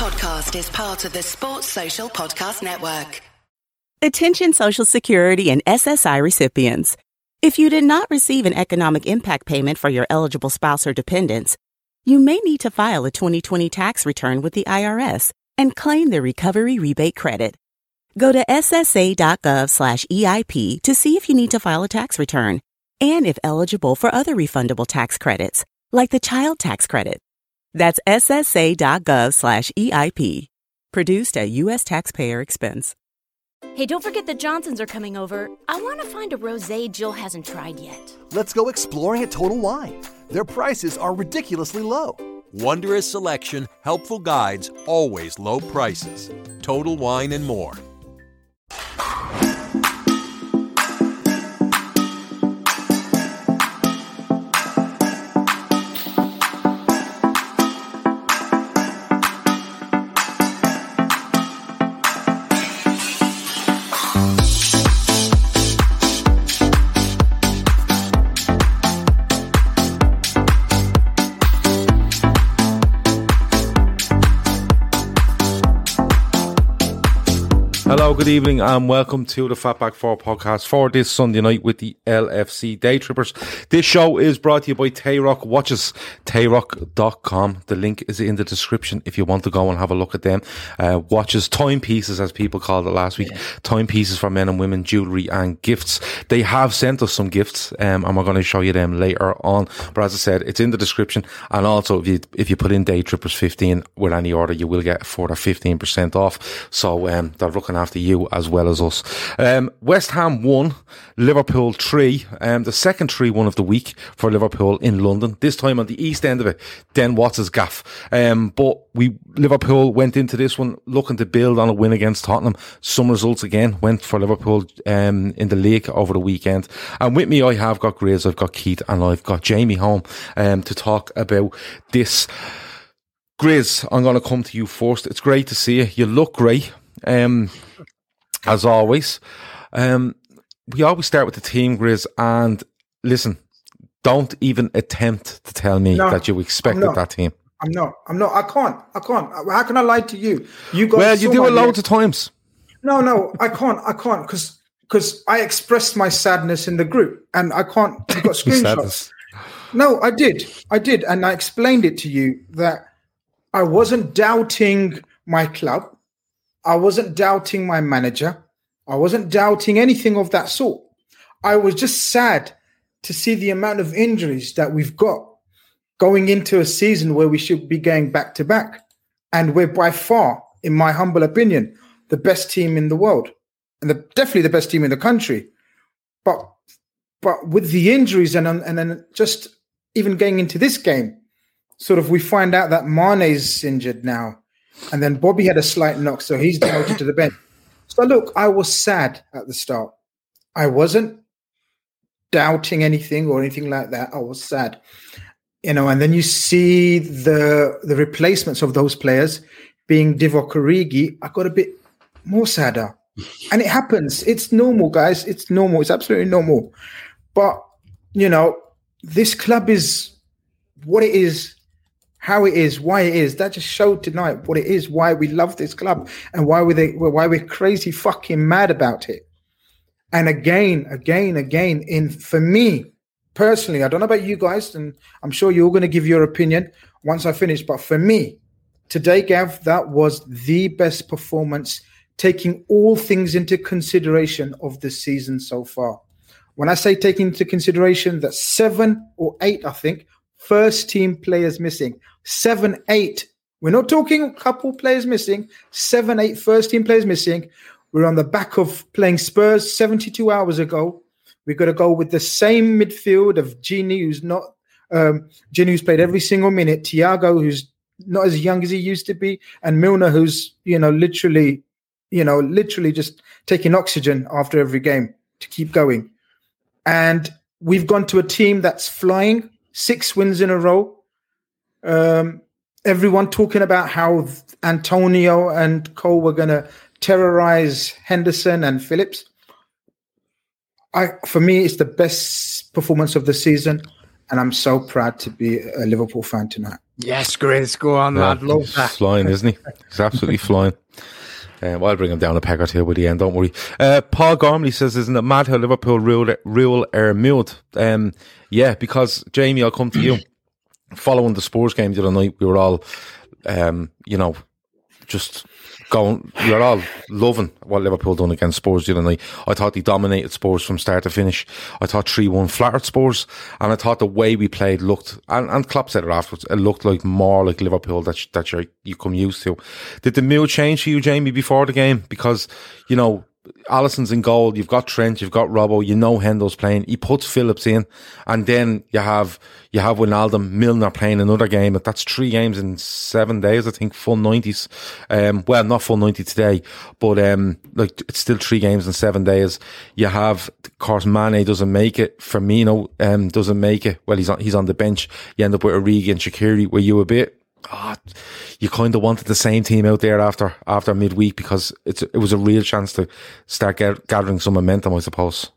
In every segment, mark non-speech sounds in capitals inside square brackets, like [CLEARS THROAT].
podcast is part of the Sports Social Podcast Network. Attention Social Security and SSI recipients. If you did not receive an economic impact payment for your eligible spouse or dependents, you may need to file a 2020 tax return with the IRS and claim the recovery rebate credit. Go to ssa.gov/eip to see if you need to file a tax return and if eligible for other refundable tax credits, like the child tax credit. That's ssa.gov/eip. Produced at U.S. taxpayer expense. Hey, don't forget the Johnsons are coming over. I want to find a rosé Jill hasn't tried yet. Let's go exploring at Total Wine. Their prices are ridiculously low. Wondrous selection, helpful guides, always low prices. Total Wine and more. Hello, good evening, and welcome to the Fatback 4 podcast for this Sunday night with the LFC Day Trippers. This show is brought to you by Tayrock Watches, tayrock.com. The link is in the description if you want to go and have a look at them. Uh, watches, timepieces, as people called it last week, timepieces for men and women, jewellery and gifts. They have sent us some gifts, um, and we're going to show you them later on. But as I said, it's in the description, and also if you if you put in Day Trippers 15 with any order, you will get a further 15% off. So um, they're looking after you as well as us. Um, West Ham won, Liverpool three. Um, the second three one of the week for Liverpool in London. This time on the east end of it, Den Watts' gaff. Um, but we Liverpool went into this one looking to build on a win against Tottenham. Some results again went for Liverpool um, in the league over the weekend. And with me, I have got Grizz, I've got Keith, and I've got Jamie home um, to talk about this. Grizz, I'm going to come to you first. It's great to see you. You look great. Um, as always. Um, we always start with the team, Grizz, and listen, don't even attempt to tell me No, that you expected that team. I'm not. I'm not. I can't. I can't. How can I lie to you? You guys. Well, you do it loads of times. No, no, I can't. I can't because because I expressed my sadness in the group, and I can't. You've got [LAUGHS] screenshots. No, I did. I did, and I explained it to you that I wasn't doubting my club. I wasn't doubting my manager. I wasn't doubting anything of that sort. I was just sad to see the amount of injuries that we've got going into a season where we should be going back to back. And we're by far, in my humble opinion, the best team in the world and the, definitely the best team in the country. But but with the injuries and and then just even going into this game, sort of we find out that Mane's injured now, and then Bobby had a slight knock, so he's demoted to the bench. So look, I was sad at the start. I wasn't doubting anything or anything like that. I was sad, you know. And then you see the the replacements of those players being Divock Origi. I got a bit more sadder, and it happens. It's normal, guys. It's normal. It's absolutely normal. But you know, this club is what it is, how it is, why it is. That just showed tonight what it is, why we love this club, and why we they, why we're crazy fucking mad about it. And again, again, again, in for me personally, I don't know about you guys, and I'm sure you're all going to give your opinion once I finish. But for me, today, Gav, that was the best performance, taking all things into consideration of the season so far. When I say taking into consideration that seven or eight, I think, first team players missing, seven, eight. We're not talking a couple players missing, seven, eight first team players missing. We're on the back of playing Spurs 72 hours ago. We've got to go with the same midfield of Gini, who's not um, Gini, who's played every single minute, Thiago, who's not as young as he used to be, and Milner, who's you know literally, you know, literally just taking oxygen after every game to keep going. And we've gone to a team that's flying, six wins in a row. Um, everyone talking about how Antonio and Cole were going to terrorize Henderson and Phillips. I, for me, it's the best performance of the season. and I'm so proud to be a Liverpool fan tonight. Yes, Grizz, go on, yeah, lad. Love he's that. flying, isn't he? He's absolutely [LAUGHS] flying. Um, I'll bring him down a peg or two by the end, don't worry. Uh, Paul Gormley says, isn't it mad how Liverpool rule, rule our mood? Um, yeah, because Jamie, I'll come to you. Following the Spurs game the other night, we were all, um, you know, just going, we were all loving what Liverpool done against Spurs the other night. I thought they dominated Spurs from start to finish. I thought 3-1 flattered Spurs, and I thought the way we played looked, and, and Klopp said it afterwards, it looked like more like Liverpool that, that you're, you come used to. Did the mood change for you, Jamie, before the game? Because, you know, Alisson's in goal. You've got Trent. You've got Robbo. You know Hendo's playing. He puts Phillips in, and then you have you have Wijnaldum, Milner playing another game. That's three games in seven days. I think full nineties. Um, well, not full ninety today, but um, like it's still three games in seven days. You have, of course, Mane doesn't make it. Firmino um doesn't make it. Well, he's on he's on the bench. You end up with Origi and Shaqiri. Were you a bit? Oh, you kind of wanted the same team out there after after midweek because it's it was a real chance to start get, gathering some momentum, I suppose.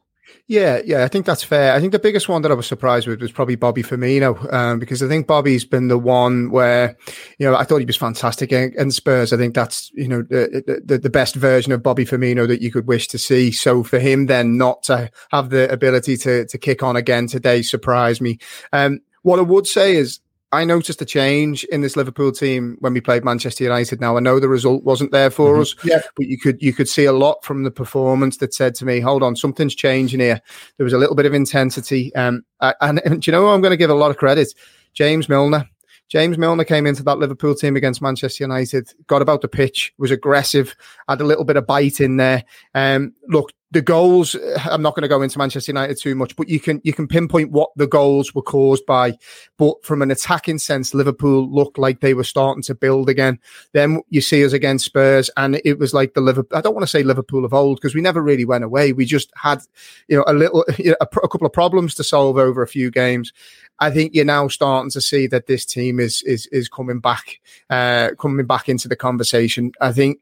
Yeah, yeah, I think that's fair. I think the biggest one that I was surprised with was probably Bobby Firmino, um, because I think Bobby's been the one where, you know, I thought he was fantastic in, Spurs. I think that's, you know, the, the, the best version of Bobby Firmino that you could wish to see. So for him then not to have the ability to to kick on again today surprised me. Um, what I would say is I noticed a change in this Liverpool team when we played Manchester United. Now I know the result wasn't there for mm-hmm. us, yeah. but you could you could see a lot from the performance that said to me, "Hold on, something's changing here." There was a little bit of intensity, um, and, and do you know I'm going to give a lot of credit? James Milner. James Milner came into that Liverpool team against Manchester United, got about the pitch, was aggressive, had a little bit of bite in there. Um, look, the goals i'm not going to go into manchester united too much but you can you can pinpoint what the goals were caused by but from an attacking sense liverpool looked like they were starting to build again then you see us against spurs and it was like the liverpool i don't want to say liverpool of old because we never really went away we just had you know a little you know, a, a couple of problems to solve over a few games I think you're now starting to see that this team is is is coming back, uh, coming back into the conversation. I think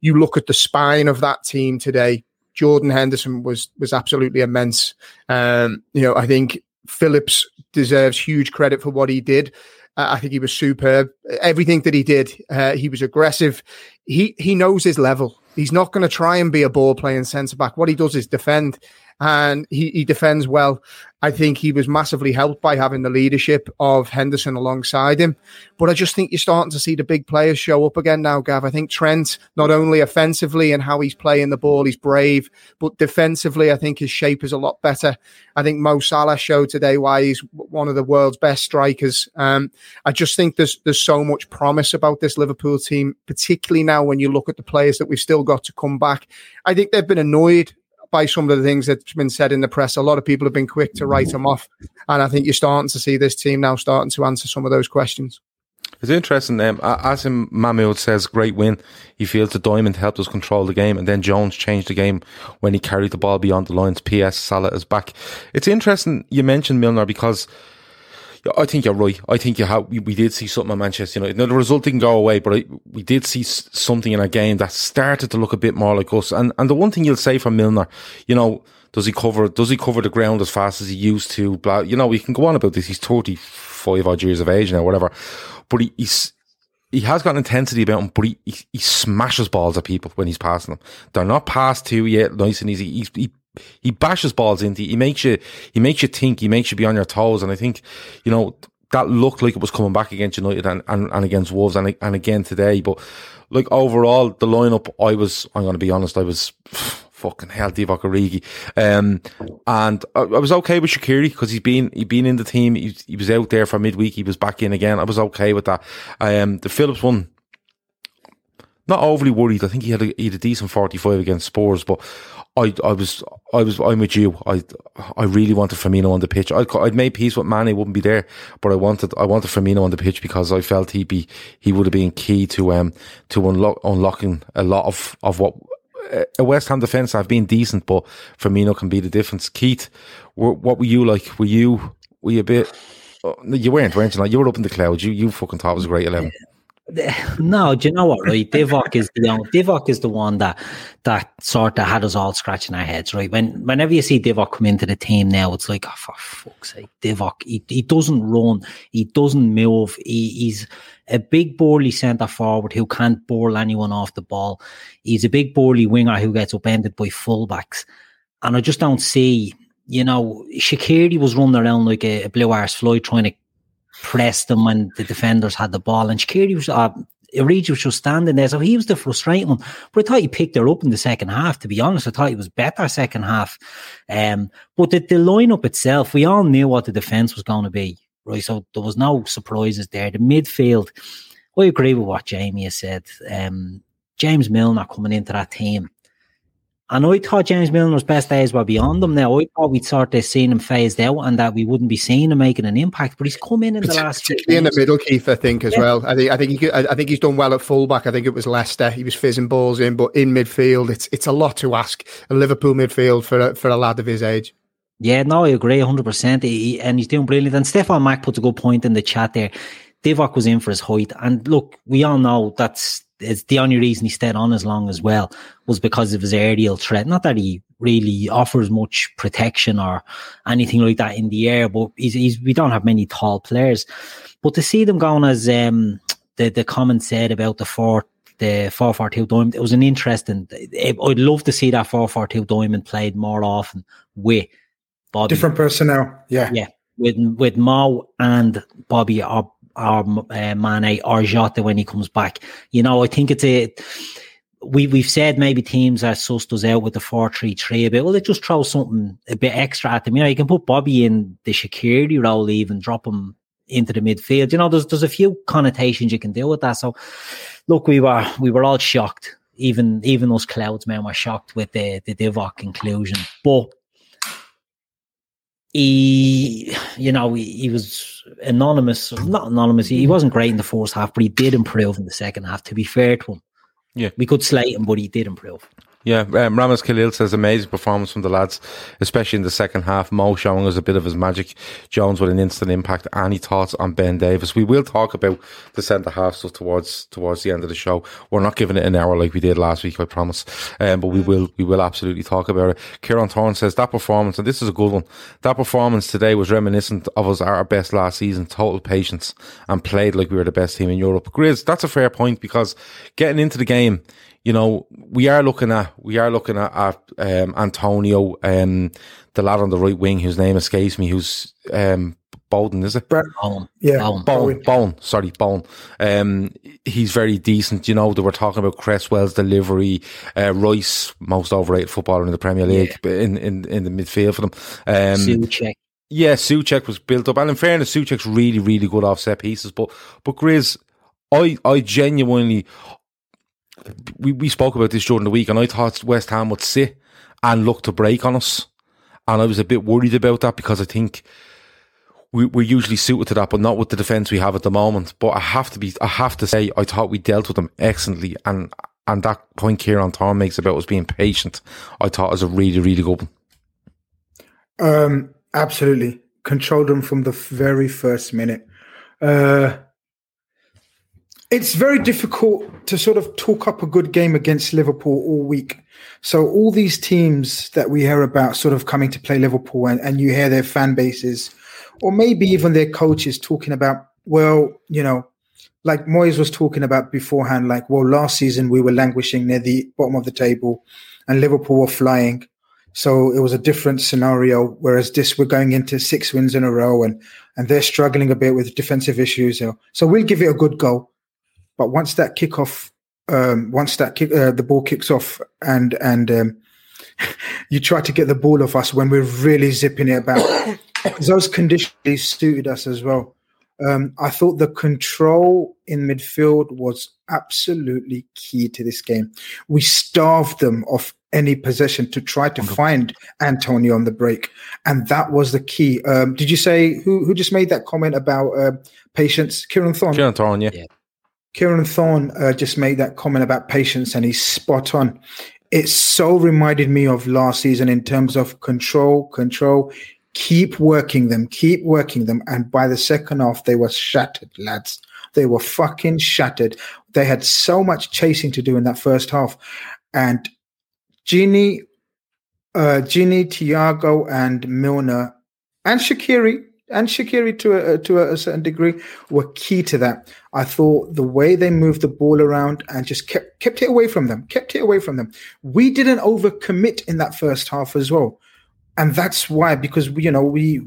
you look at the spine of that team today. Jordan Henderson was was absolutely immense. Um, you know, I think Phillips deserves huge credit for what he did. Uh, I think he was superb. Everything that he did, uh, he was aggressive. He he knows his level. He's not going to try and be a ball playing centre back. What he does is defend and he, he defends well. I think he was massively helped by having the leadership of Henderson alongside him. But I just think you're starting to see the big players show up again now, Gav. I think Trent, not only offensively and how he's playing the ball, he's brave, but defensively, I think his shape is a lot better. I think Mo Salah showed today why he's one of the world's best strikers. Um, I just think there's there's so much promise about this Liverpool team, particularly now when you look at the players that we've still got to come back. I think they've been annoyed by some of the things that's been said in the press. A lot of people have been quick to write them off. And I think you're starting to see this team now starting to answer some of those questions. It's interesting. Um, Asim Mahmoud says, great win. He feels the diamond helped us control the game, and then Jones changed the game when he carried the ball beyond the lines. P.S. Salah is back. It's interesting you mentioned Milner because I think you're right. I think you have. We, we did see something at Manchester United. Now the result didn't go away, but I, we did see something in a game that started to look a bit more like us. And and the one thing you'll say from Milner, you know, does he cover does he cover the ground as fast as he used to? Blah, you know, we can go on about this. He's thirty five odd years of age now, whatever. But he, he's he has got intensity about him, but he, he, he smashes balls at people when he's passing them. They're not passed to yet, nice and easy. He's, he he bashes balls into you. He makes you he makes you think. He makes you be on your toes. And I think you know that looked like it was coming back against United and, and, and against Wolves and and again today. But like overall, the lineup, I was I'm going to be honest, I was. [SIGHS] Fucking hell, Divock Origi. Um, and I, I, was okay with Shaqiri because he's been, he'd been in the team. He, he was out there for midweek. He was back in again. I was okay with that. Um, the Phillips one, not overly worried. I think he had a, he had a decent 45 against Spurs, but I, I was, I was, I'm with you. I, I really wanted Firmino on the pitch. I, I'd made peace with Mane wouldn't be there, but I wanted, I wanted Firmino on the pitch because I felt he'd be, he would have been key to, um, to unlock, unlocking a lot of, of what, a West Ham defence have been decent, but Firmino can be the difference. Keith, what were you like? Were you, were you a bit, uh, you weren't, weren't you? Like, you were up in the clouds. You, you fucking thought it was a great 11. [LAUGHS] No, do you know what? Right, Divock is the Divock is the one that that sort of had us all scratching our heads. Right, when whenever you see Divock come into the team now, it's like, oh, for fuck's sake, Divock. He, he doesn't run, he doesn't move. He, he's a big burly centre forward who can't ball anyone off the ball. He's a big burly winger who gets upended by fullbacks, and I just don't see. You know, Shaqiri was running around like a, a blue arse fly trying to pressed them when the defenders had the ball. And Shaqiri was, uh, Origi was just standing there. So he was the frustrating one. But I thought he picked her up in the second half, to be honest. I thought he was better second half. Um, but the, the lineup itself, we all knew what the defence was going to be, right? So there was no surprises there. The midfield, I agree with what Jamie has said. Um, James Milner coming into that team and I thought James Milner's best days were beyond him now. I thought we'd sort of seen him phased out and that we wouldn't be seeing him making an impact. But he's come in in the last particularly in the middle, Keith. I think as yeah. well. I think I think he could, I think he's done well at fullback. I think it was Leicester. He was fizzing balls in, but in midfield, it's it's a lot to ask a Liverpool midfield for a, for a lad of his age. Yeah, no, I agree 100%. He, and he's doing brilliant. And Stefan Mack puts a good point in the chat there. Divock was in for his height. And look, we all know that's it's the only reason he stayed on as long as well was because of his aerial threat. Not that he really offers much protection or anything like that in the air, but he's, he's we don't have many tall players. But to see them going as um, the the comment said about the four the four four two diamond, it was an interesting. I'd love to see that four four two diamond played more often with Bobby. Different personnel, yeah, yeah. With with Mo and Bobby are or uh, Mane or Jota when he comes back. You know, I think it's a we we've said maybe teams are sussed us out with the four three three a bit. Well, they just throw something a bit extra at them. You know, you can put Bobby in the security role, even drop him into the midfield. You know, there's there's a few connotations you can deal with that. So, look, we were we were all shocked. Even even those clouds men were shocked with the the Divock inclusion, but he, you know, he, he, was anonymous, not anonymous. He, wasn't great in the first half, but he did improve in the second half. To be fair to him, yeah, we could slate him, but he did improve. Yeah, um, Ramos Khalil says amazing performance from the lads, especially in the second half. Mo showing us a bit of his magic. Jones with an instant impact. Any thoughts on Ben Davies? We will talk about the centre half stuff towards towards the end of the show. We're not giving it an hour like we did last week, I promise. Um, but we will we will absolutely talk about it. Kieran Thorne says that performance, and this is a good one. That performance today was reminiscent of us at our best last season. Total patience and played like we were the best team in Europe. Grizz, that's a fair point because getting into the game you know, we are looking at we are looking at, at um, Antonio, um, the lad on the right wing whose name escapes me, who's um, Bowden, is it? Brett, Bone. Yeah. Bowen. Bowen. Bowen. Sorry, Bowen. Um, he's very decent. You know, they were talking about Cresswell's delivery, uh, Rice, most overrated footballer in the Premier League, yeah. in, in, in the midfield for them. Um, Soucek. Yeah, Soucek was built up. And in fairness, Soucek's really, really good off set pieces. But, but Grizz, I, I genuinely, we, we spoke about this during the week, and I thought West Ham would sit and look to break on us. And I was a bit worried about that because I think we, we're usually suited to that, but not with the defence we have at the moment. But I have to be, I have to say, I thought we dealt with them excellently. And, and that point Kieran Thorne makes about us being patient, I thought was a really, really good one. Um, absolutely. Controlled them from the very first minute. Uh, it's very difficult to sort of talk up a good game against Liverpool all week. So all these teams that we hear about sort of coming to play Liverpool and, and you hear their fan bases or maybe even their coaches talking about, well, you know, like Moyes was talking about beforehand, like, well, last season we were languishing near the bottom of the table and Liverpool were flying. So it was a different scenario. Whereas this, we're going into six wins in a row and, and they're struggling a bit with defensive issues. So we'll give it a good go. But once that kickoff, um, once that kick, uh, the ball kicks off, and and um, [LAUGHS] you try to get the ball off us when we're really zipping it about, [COUGHS] those conditions suited us as well. Um, I thought the control in midfield was absolutely key to this game. We starved them of any possession to try to find Antonio on the break, and that was the key. Um, did you say who who just made that comment about uh, patience? Kieran Thorne. Kieran Thorne, yeah. yeah. Kieran Thorne uh, just made that comment about patience, and he's spot on. It so reminded me of last season in terms of control, control. Keep working them, keep working them, and by the second half, they were shattered, lads. They were fucking shattered. They had so much chasing to do in that first half. And Gini, uh, Gini, Thiago, and Milner, and Shaqiri, and Shaqiri to a, to a, certain degree were key to that. I thought the way they moved the ball around and just kept kept it away from them, kept it away from them. We didn't overcommit in that first half as well, and that's why because we, you know we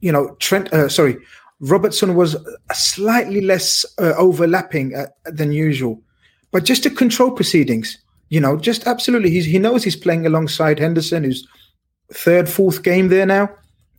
you know Trent uh, sorry Robertson was slightly less uh, overlapping uh, than usual, but just to control proceedings. You know, just absolutely. He's, he knows he's playing alongside Henderson, who's third, fourth game there now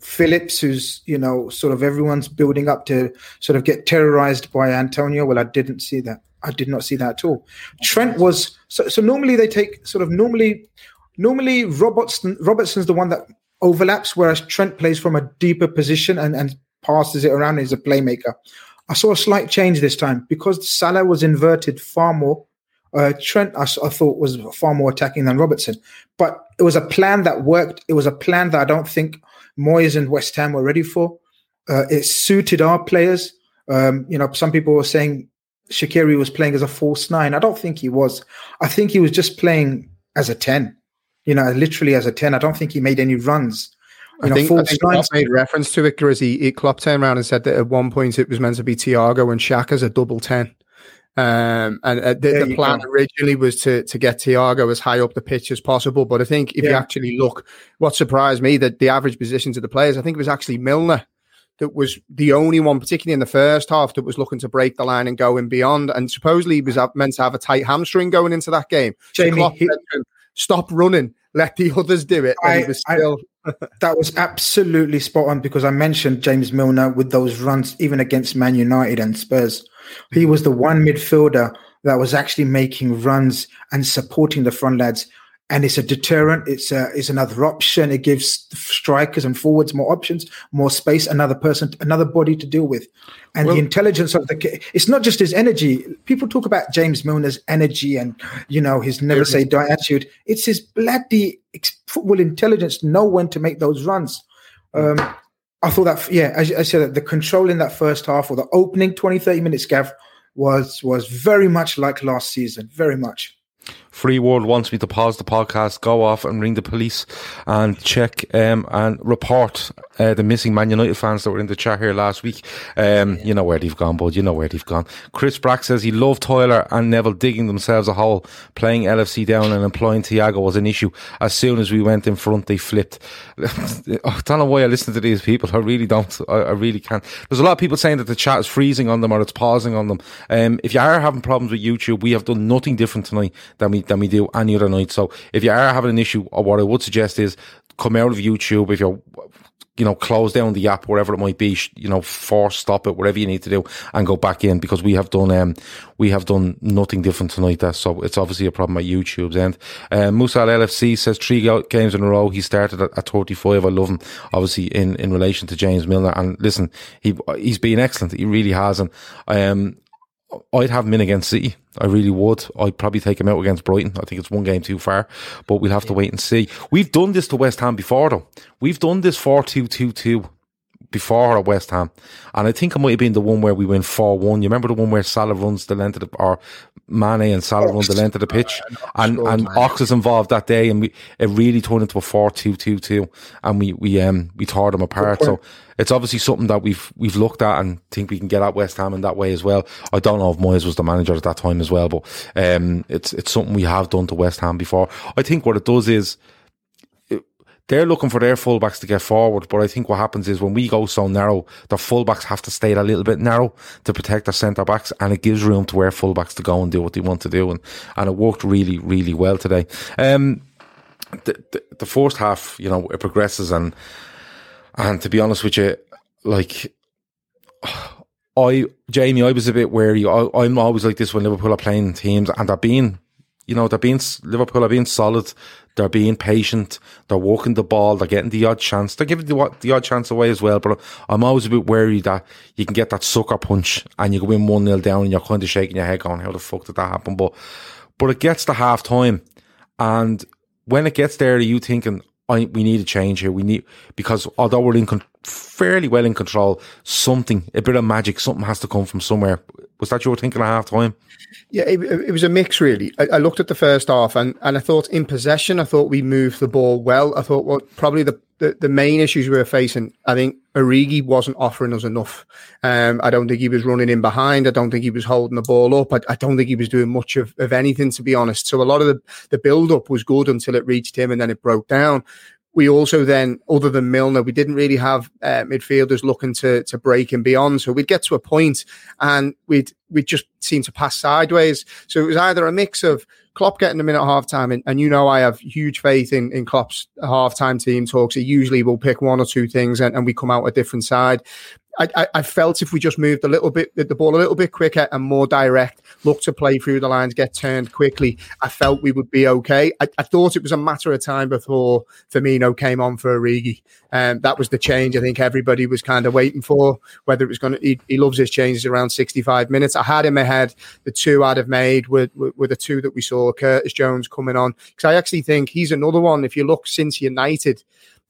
Phillips, who's you know sort of everyone's building up to sort of get terrorized by Antonio. Well, I didn't see that. I did not see that at all. Trent was so. So normally they take sort of normally, normally Robertson Robertson's the one that overlaps, whereas Trent plays from a deeper position and and passes it around. He's a playmaker. I saw a slight change this time because Salah was inverted far more. Uh, Trent, I, I, thought, was far more attacking than Robertson, but it was a plan that worked. It was a plan that I don't think Moyes and West Ham were ready for. Uh, it suited our players. Um, you know, some people were saying Shaqiri was playing as a false nine. I don't think he was. I think he was just playing as a 10, you know, literally as a 10. I don't think he made any runs. You I know, think, I think Klopp made reference to it because he, he Klopp turned around and said that at one point it was meant to be Thiago and Shaq as a double 10. Um, and uh, the, the plan go. originally was to to get Thiago as high up the pitch as possible. But I think if yeah. you actually look, what surprised me that the average positions of the players, I think it was actually Milner that was the only one, particularly in the first half, that was looking to break the line and go in beyond. And supposedly he was meant to have a tight hamstring going into that game. Jamie, so he, stop running, let the [LAUGHS] others do it. I, was still. I, that was absolutely spot on because I mentioned James Milner with those runs, even against Man United and Spurs. He was the one midfielder that was actually making runs and supporting the front lads. And it's a deterrent. It's a, it's another option. It gives strikers and forwards more options, more space, another person, another body to deal with. And well, the intelligence of the, it's not just his energy. People talk about James Milner's energy and, you know, his never say die attitude. It's his bloody football intelligence know when to make those runs. Um, I thought that, yeah, as I said, the control in that first half or the opening 20, 30 minutes, Gav, was was very much like last season, very much. Free World wants me to pause the podcast, go off and ring the police and check um, and report uh, the missing Man United fans that were in the chat here last week. Um, you know where they've gone, bud. You know where they've gone. Chris Brack says he loved Tyler and Neville digging themselves a hole. Playing LFC down and employing Thiago was an issue. As soon as we went in front, they flipped. [LAUGHS] I don't know why I listen to these people. I really don't. I, I, really can't. There's a lot of people saying that the chat is freezing on them or it's pausing on them. Um, if you are having problems with YouTube, we have done nothing different tonight than we than we do any other night. So if you are having an issue, what I would suggest is come out of YouTube if you're you know, close down the app, wherever it might be, you know, force stop it, whatever you need to do and go back in because we have done, um, we have done nothing different tonight. That, so it's obviously a problem at YouTube's end. Um, Musa LFC says three games in a row. He started at, at 35. I love him, obviously, in, in relation to James Milner. And listen, he, he's been excellent. He really has. And, um, I'd have him in against City. I really would. I'd probably take him out against Brighton. I think it's one game too far, but we'll have yeah. to wait and see. We've done this to West Ham before, though. We've done this 4 2 2 2 before at West Ham. And I think it might have been the one where we went 4 1. You remember the one where Salah runs the length of the, or Mane and Salah Ox. run the length of the pitch? Uh, and, and Ox was involved that day and we, it really turned into a 4 2 2 2. And we, we, um, we tore them apart. So it's obviously something that we've, we've looked at and think we can get at West Ham in that way as well. I don't know if Moyes was the manager at that time as well, but, um, it's, it's something we have done to West Ham before. I think what it does is, they're looking for their fullbacks to get forward, but I think what happens is when we go so narrow, the fullbacks have to stay a little bit narrow to protect their centre backs, and it gives room to where fullbacks to go and do what they want to do, and and it worked really really well today. Um, the, the, the first half, you know, it progresses, and and to be honest with you, like. [SIGHS] I, Jamie, I was a bit wary. I, I'm always like this when Liverpool are playing teams and they're being you know, they're being, Liverpool are being solid. They're being patient. They're walking the ball. They're getting the odd chance. They're giving the, the odd chance away as well. But I'm always a bit wary that you can get that sucker punch and you go in 1 0 down and you're kind of shaking your head going, how the fuck did that happen? But, but it gets to half time. And when it gets there, are you thinking, I, we need a change here. We need, because although we're in, fairly well in control. Something, a bit of magic, something has to come from somewhere. Was that your thinking at half time? Yeah, it, it, was a mix really. I, I, looked at the first half and, and I thought in possession, I thought we moved the ball well. I thought well, probably the, the, the main issues we were facing, I think Origi wasn't offering us enough. Um, I don't think he was running in behind. I don't think he was holding the ball up. I, I don't think he was doing much of, of anything, to be honest. So a lot of the, the build up was good until it reached him and then it broke down we also then, other than Milner, we didn't really have uh, midfielders looking to to break and beyond. So we'd get to a point and we'd we'd just seem to pass sideways. So it was either a mix of Klopp getting them in at halftime, and, and you know I have huge faith in in Klopp's halftime team talks. He usually will pick one or two things, and, and we come out a different side. I, I, felt if we just moved a little bit, the ball a little bit quicker and more direct, look to play through the lines, get turned quickly, I felt we would be okay. I, I thought it was a matter of time before Firmino came on for Origi. Um, that was the change I think everybody was kind of waiting for, whether it was going to, he, he, loves his changes around 65 minutes. I had in my head the two I'd have made were, were, were the two that we saw, Curtis Jones coming on. Because I actually think he's another one, if you look since United,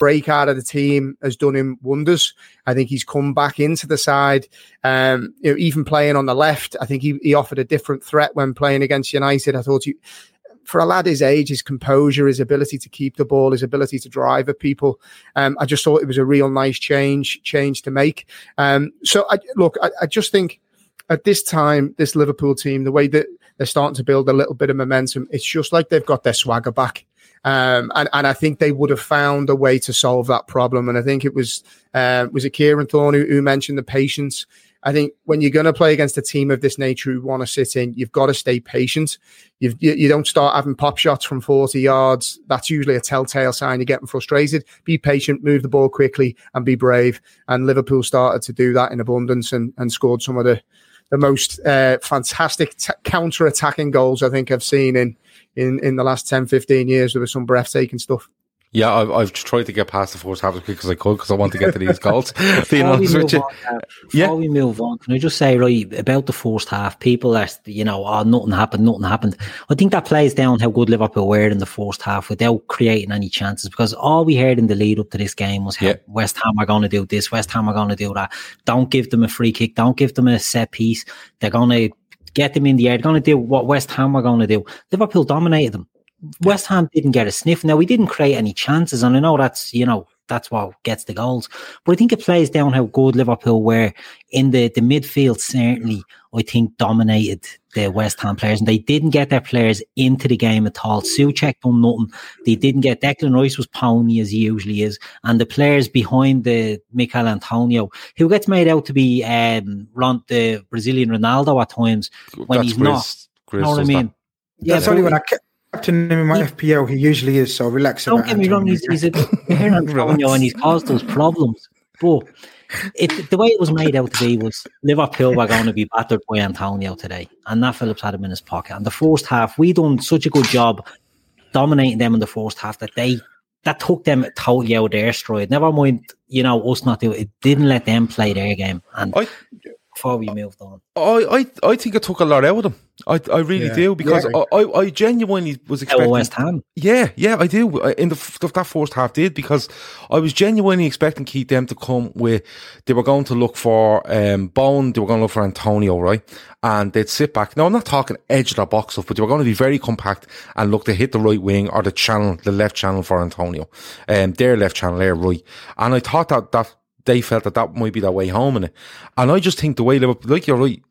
break out of the team has done him wonders. I think he's come back into the side. Um, you know, even playing on the left, I think he, he offered a different threat when playing against United. I thought he, for a lad his age, his composure, his ability to keep the ball, his ability to drive at people. Um, I just thought it was a real nice change, change to make. Um, so I look, I, I just think at this time, this Liverpool team, the way that they're starting to build a little bit of momentum, it's just like they've got their swagger back. Um, and, and I think they would have found a way to solve that problem. And I think it was, uh, was it Kieran Thorne who, who mentioned the patience? I think when you're going to play against a team of this nature who want to sit in, you've got to stay patient. You've, you, you don't start having pop shots from 40 yards. That's usually a telltale sign you're getting frustrated. Be patient, move the ball quickly, and be brave. And Liverpool started to do that in abundance and, and scored some of the, the most uh, fantastic t- counter attacking goals I think I've seen in in in the last 10, 15 years. There was some breathtaking stuff. Yeah, I've, I've tried to get past the first half as quick as I could because I want to get to these [LAUGHS] goals. Being honest with you. On, uh, before yeah. we move on, can I just say, right, about the first half, people are, you know, oh, nothing happened, nothing happened. I think that plays down how good Liverpool were in the first half without creating any chances because all we heard in the lead up to this game was how yeah. West Ham are going to do this, West Ham are going to do that. Don't give them a free kick, don't give them a set piece. They're going to get them in the air. They're going to do what West Ham are going to do. Liverpool dominated them. West Ham didn't get a sniff. Now we didn't create any chances, and I know that's you know that's what gets the goals. But I think it plays down how good Liverpool were in the the midfield. Certainly, I think dominated the West Ham players, and they didn't get their players into the game at all. Soucek done nothing. They didn't get Declan Rice was pony as he usually is, and the players behind the Michail Antonio, who gets made out to be um, the Brazilian Ronaldo at times when that's he's Grizz, not. Grizz you know what I mean? Yeah, that's only when I captain him in my he, FPL. He usually is, so relax. Don't get me wrong, he's, he's a [LAUGHS] hair Antonio and he's caused those problems. But it, the way it was made out to be was Liverpool were going to be battered by Antonio today, and that Phillips had him in his pocket. And the first half, we done such a good job dominating them in the first half that they that took them totally out of their stride. Never mind, you know, us not doing it. Didn't let them play their game. And I, before we moved on. I, I, I think it took a lot out of them. I, I really yeah. do because yeah. I, I genuinely was expecting West Ham. Yeah, yeah, I do. In the that first half, did because I was genuinely expecting Keith them to come with. They were going to look for um, Bowen. They were going to look for Antonio, right? And they'd sit back. Now I'm not talking edge of the box stuff, but they were going to be very compact and look to hit the right wing or the channel, the left channel for Antonio, um, their left channel, their right. And I thought that that they felt that that might be their way home in it. And I just think the way Liverpool, like you're right,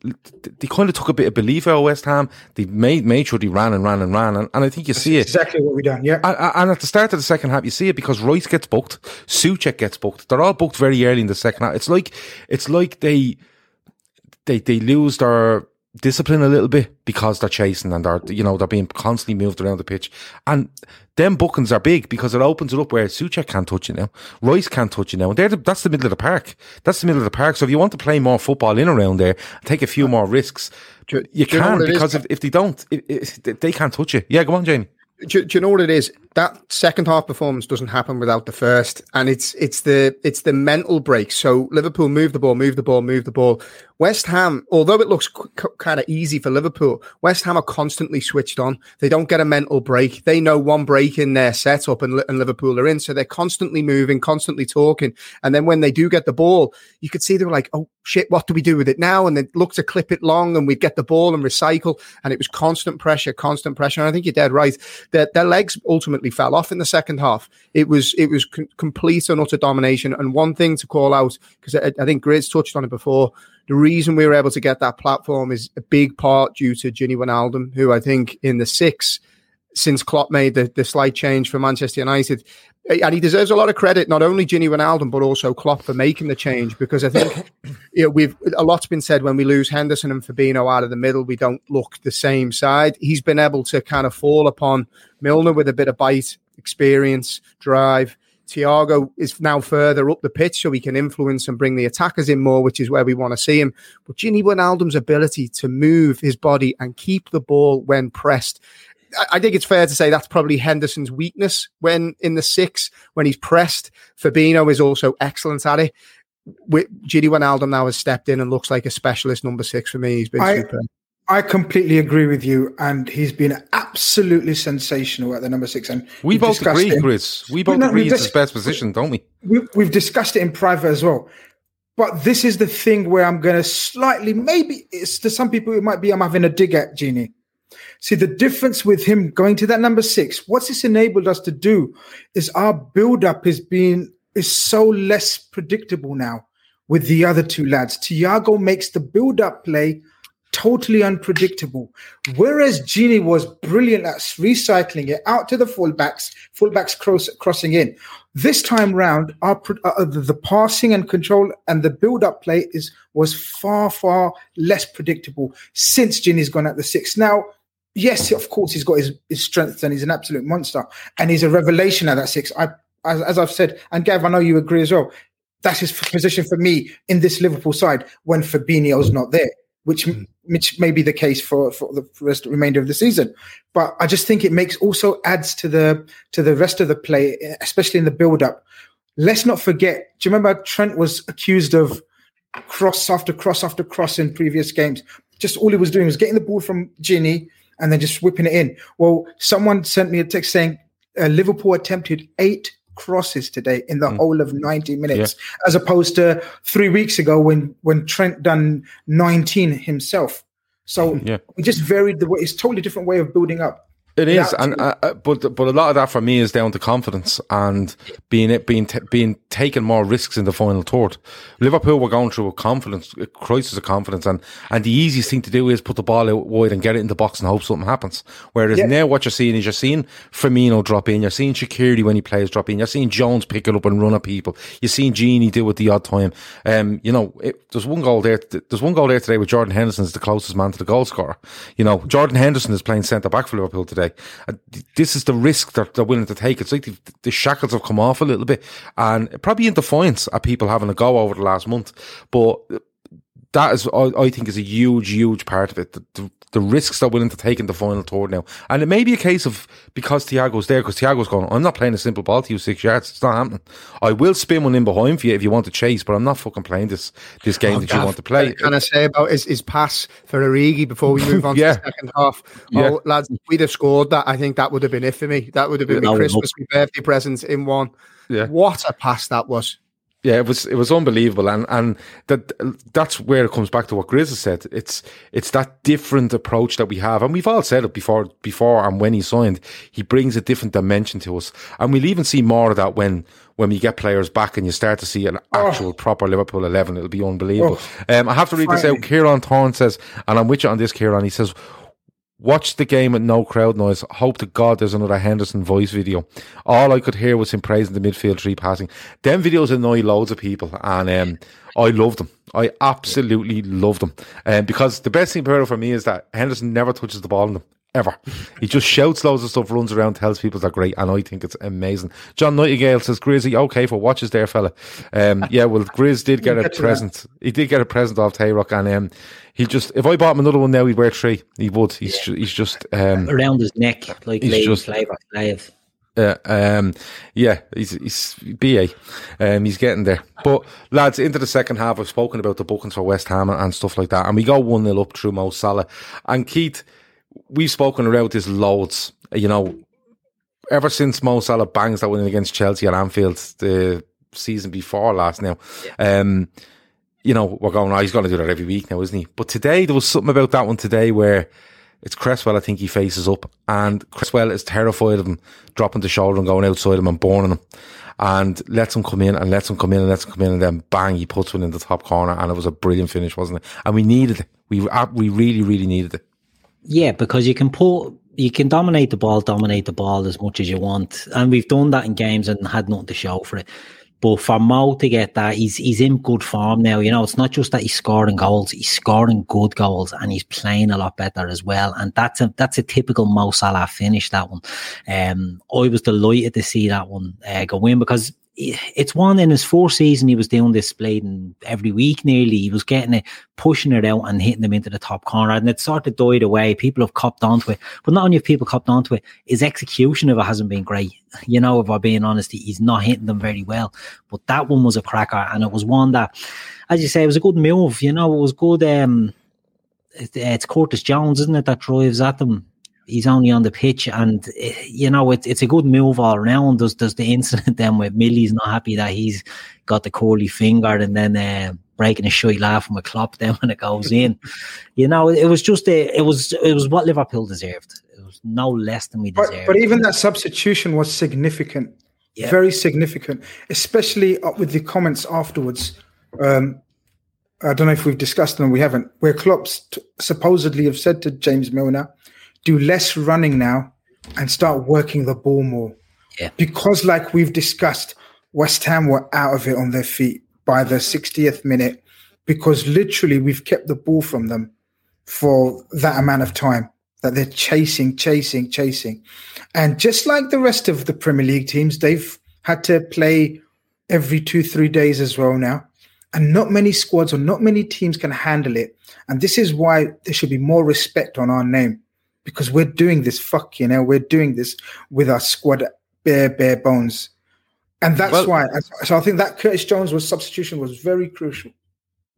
they kind of took a bit of belief out of West Ham. They made made sure they ran and ran and ran, and, and I think you That's see it exactly what we done. Yeah, and, and, at the start of the second half, you see it because Rice gets booked, Soucek gets booked. They're all booked very early in the second half. It's like it's like they they they lose their discipline a little bit because they're chasing and they're you know they're being constantly moved around the pitch. And them bookings are big because it opens it up where Soucek can't touch you now. Rice can't touch you now. And the, that's the middle of the park. That's the middle of the park. So if you want to play more football in around there take a few more risks you, you can because if, if they don't if, if they can't touch you yeah go on Jamie. Do, do, you know what it is? That second half performance doesn't happen without the first, and it's it's the it's the mental break. So Liverpool move the ball, move the ball, move the ball. West Ham, although it looks c- kind of easy for Liverpool, West Ham are constantly switched on. They don't get a mental break. They know one break in their setup, and, and Liverpool are in, so they're constantly moving, constantly talking. And then when they do get the ball, you could see they were like, "Oh shit, what do we do with it now?" And they look to clip it long, and we'd get the ball and recycle. And it was constant pressure, constant pressure. And I think you're dead right. Their, their legs ultimately fell off in the second half. It was it was c- complete and utter domination. And one thing to call out because I, I think Grizz touched on it before the reason we were able to get that platform is a big part due to Gini Wijnaldum, who I think in the six, since Klopp made the, the slight change for Manchester United, eh, and he deserves a lot of credit, not only Gini Wijnaldum, but also Klopp for making the change, because I think [COUGHS] you know, we've a lot's been said when we lose Henderson and Fabinho out of the middle, we don't look the same side. He's been able to kind of fall upon Milner with a bit of bite, experience, drive, Thiago is now further up the pitch, so he can influence and bring the attackers in more, which is where we want to see him. But Gini Wijnaldum's ability to move his body and keep the ball when pressed. I think it's fair to say that's probably Henderson's weakness when in the six, when he's pressed. Fabinho is also excellent at it. Gini Wijnaldum now has stepped in and looks like a specialist number six for me. He's been I, super. I completely agree with you, and he's been absolutely sensational at the number six. And we both agree, it. Chris. We both no, agree it's his best position, don't we? we? We've discussed it in private as well. But this is the thing where I'm going to slightly, maybe it's to some people, it might be I'm having a dig at Gini. See, the difference with him going to that number six, what's this enabled us to do is our build up is being is so less predictable now with the other two lads. Thiago makes the build up play totally unpredictable. Whereas Gini was brilliant at recycling it out to the fullbacks, fullbacks cross, crossing in. This time round, our, uh, the, the passing and control and the build-up play is was far far less predictable since Gini's gone at the six. Now, yes, of course, he's got his, his strengths and he's an absolute monster and he's a revelation at that six. I, as, as I've said, and Gav, I know you agree as well. That's his position for me in this Liverpool side when Fabinho's not there which mm. which may be the case for for the rest remainder of the season. But I just think it makes also adds to the to the rest of the play, especially in the build up. Let's not forget. Do you remember Trent was accused of cross after cross after cross in previous games? Just all he was doing was getting the ball from Gini and then just whipping it in. Well, someone sent me a text saying uh, Liverpool attempted eight crosses today in the mm. whole of 90 minutes, yeah. as opposed to three weeks ago when when Trent done 19 himself. So [LAUGHS] yeah. we just varied the way. It's totally different way of building up. It is, and uh, uh, but but a lot of that for me is down to confidence and being it being t- being taking more risks in the final third. Liverpool were going through a confidence a crisis of confidence, and and the easiest thing to do is put the ball out wide and get it in the box and hope something happens. Whereas yeah. now what you're seeing is you're seeing Firmino drop in, you're seeing Shaqiri when he plays drop in, you're seeing Jones pick it up and run at people, you're seeing Gini do it the odd time. Um, you know, it, there's one goal there. There's one goal there today with Jordan Henderson is the closest man to the goal scorer. You know, Jordan Henderson is playing centre back for Liverpool today. Uh, this is the risk that they're willing to take. It's like the, the, shackles have come off a little bit, and probably in defiance at people having a go over the last month. But that is, I, I think, is a huge, huge part of it. The, the, the, risks they're willing to take in the final third now, and it may be a case of because Thiago's there, because Thiago's going. I'm not playing a simple ball to you six yards. It's not happening. I will spin one in behind for you if you want to chase, but I'm not fucking playing this this game oh, that Gav, you want to play. Can I say about his, his pass for Origi before we move [LAUGHS] on yeah. to the second half? Yeah. Oh, lads, if we'd have scored that, I think that would have been it for me. That would have been yeah, my Christmas, my birthday present in one. Yeah. What a pass that was yeah, it was it was unbelievable, and and that that's where it comes back to what Grizz has said. It's it's that different approach that we have, and we've all said it before before and when he signed, he brings a different dimension to us, and we'll even see more of that when when we get players back and you start to see an oh. actual oh. proper Liverpool eleven. It'll be unbelievable. Oh. Um, I have to read this out. Kieran Thorne says, and I'm with you on this, Kieran. He says, Watched the game with no crowd noise. Hope to God there's another Henderson voice video. All I could hear was him praising the midfield tree passing. Them videos annoy loads of people, and um, I love them. I absolutely love them. Um, because the best thing about it for me is that Henderson never touches the ball in them. Ever. He just shouts loads of stuff, runs around, tells people they're great, and I think it's amazing. John Nightingale says, Grizzy, okay for watches there, fella. Um, yeah, well, Grizz did get a present. He did get a present off Tayrock, and um, he just, if I bought him another one now, he'd wear three. He would. He's, ju- he's just. Um, Around his neck, like He's just- Slave. uh, um, yeah, he's, he's BA. Um, he's getting there. But lads, into the second half, I've spoken about the bookings for West Ham and, and stuff like that, and we go one 0 up through Mo Salah. And Keith, we've spoken about this loads. You know, ever since Mo Salah bangs that win against Chelsea at Anfield the season before last. Now, um, you know, we're going. Oh, he's going to do that every week now, isn't he? But today there was something about that one today where. It's Cresswell, I think he faces up, and Cresswell is terrified of him dropping the shoulder and going outside him and burning him, and lets him come in and lets him come in and lets him come in, and then bang, he puts one in the top corner, and it was a brilliant finish, wasn't it? And we needed it. We uh, we really, really needed it. Yeah, because you can put you can dominate the ball, dominate the ball as much as you want, and we've done that in games and had nothing to show for it. But for Mo to get that, he's he's in good form now. You know, it's not just that he's scoring goals; he's scoring good goals, and he's playing a lot better as well. And that's a that's a typical Mo Salah finish. That one, um, I was delighted to see that one uh, go in because it's one in his fourth season he was doing this blading every week nearly. He was getting it pushing it out and hitting them into the top corner and it sort of died away. People have copped onto it but not only have people copped onto it his execution of it hasn't been great. [LAUGHS] You know if i'm being honest he's not hitting them very well but that one was a cracker and it was one that as you say it was a good move you know it was good um it's Curtis Jones, isn't it, that drives at them? He's only on the pitch, and eh, you know it's it's a good move all around. There's there's the incident then with Millie's not happy that he's got the curly finger, and then uh, breaking a shy laugh from a Klopp then when it goes [LAUGHS] in. you know, it was just a, it was it was what Liverpool deserved. It was no less than we But, deserved. but even that substitution was significant, Yeah. very significant, especially up with the comments afterwards. Um, I don't know if we've discussed them, we haven't, where Klopp's t- supposedly have said to James Milner, do less running now and start working the ball more. Yeah. Because, like we've discussed, West Ham were out of it on their feet by the 60th minute because literally we've kept the ball from them for that amount of time that they're chasing, chasing, chasing. And just like the rest of the Premier League teams, they've had to play every two, three days as well now. And not many squads or not many teams can handle it. And this is why there should be more respect on our name because we're doing this, fuck, you know, we're doing this with our squad bare, bare bones. And that's Well- why. So I think that Curtis Jones was substitution was very crucial.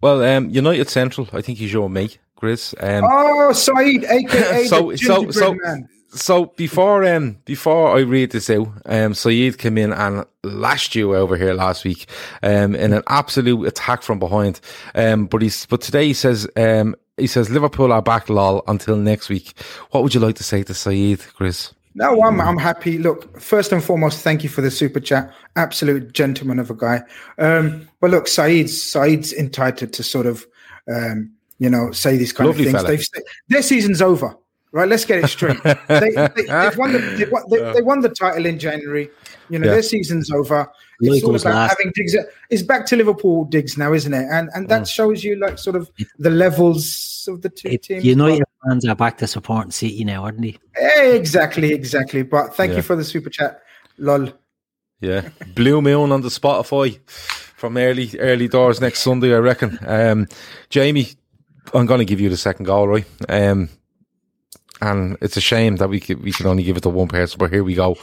Well, um, United Central, I think he's your mate, chris Um, Oh, Saeed, aka so [LAUGHS] the so so man. so before um before I read this out, um Saeed came in and lashed you over here last week, um in an absolute attack from behind. Um but he's but today he says um he says Liverpool are back lol until next week. What would you like to say to Saeed, Chris? No, I'm I'm happy. Look, first and foremost, thank you for the super chat. Absolute gentleman of a guy. Um, but look, Saeed's Saeed's entitled to sort of um, you know, say these kind Lovely of things. their season's over. Right, let's get it straight. [LAUGHS] they, they, they've won the won, they, they won the title in January. You know, Yeah. their season's over. It's all about last. having digs. It's back to Liverpool digs now, isn't it? And and Mm. that shows you like sort of the levels of the two It- teams. United fans are back to supporting City now, aren't they? Exactly, exactly. But thank Yeah. you for the super chat. Lol. Yeah, Blue Moon on the Spotify from early early doors next Sunday, I reckon. Um, Jamie, I'm going to give you the second goal, right? Um, and it's a shame that we could, we can only give it to one person, but here we go.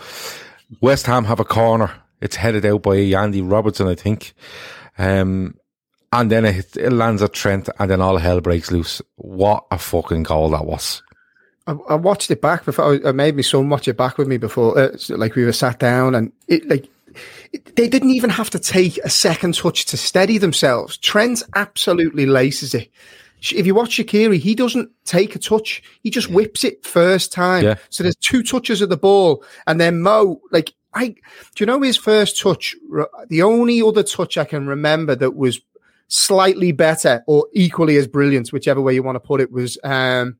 West Ham have a corner. It's headed out by Andy Robertson, I think. Um, and then it, it lands at Trent, and then all hell breaks loose. What a fucking goal that was! I, I watched it back before. I, made my son watch it back with me before, uh, like we were sat down, and it like they didn't even have to take a second touch to steady themselves. Trent absolutely laces it. If you watch Shaqiri, he doesn't take a touch; he just whips it first time. Yeah. So there's two touches of the ball, and then Mo, like I, do you know his first touch? The only other touch I can remember that was slightly better or equally as brilliant, whichever way you want to put it, was um,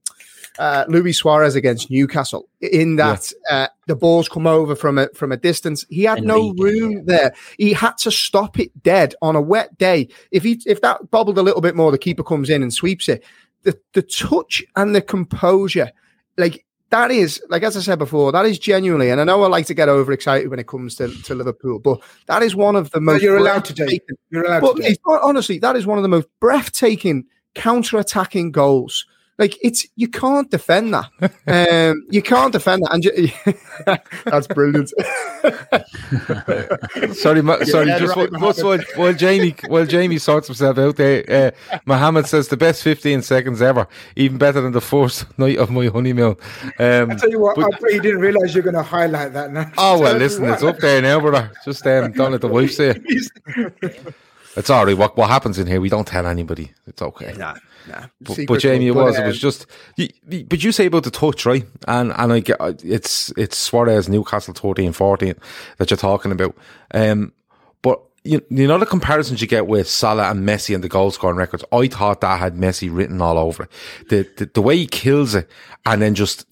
uh, Luis Suarez against Newcastle. In that yeah. uh, the balls come over from a from a distance, he had no room there. He had to stop it dead on a wet day. If he if that bobbled a little bit more, the keeper comes in and sweeps it. The the touch and the composure, like that is, like as I said before, that is genuinely, and I know I like to get overexcited when it comes to, to Liverpool, but that is one of the most. you're allowed to do. You're allowed but to. Do. Honestly, that is one of the most breathtaking counter-attacking goals like it's you can't defend that. Um, you can't defend that, and you, [LAUGHS] that's brilliant. [LAUGHS] sorry, ma- sorry. Yeah, just right, while, while, while, Jamie while Jamie sorts himself out there, uh, Mohammed says the best fifteen seconds ever, even better than the first [LAUGHS] night of my honeymoon. Um, I tell you what, but, I bet you didn't realize you're going to highlight that now. Oh well, listen, it's up there now, brother. Just um, don't let the wife say it. It's all right. What what happens in here, we don't tell anybody. It's okay. Nah. Nah, but, but, Jamie, it was. But, um, it was just. But you say about the touch, right? And and I get it's it's Suarez, Newcastle 13, 14 that you're talking about. Um, but you, you know the comparisons you get with Salah and Messi and the goal scoring records. I thought that had Messi written all over it. The, the the way he kills it and then just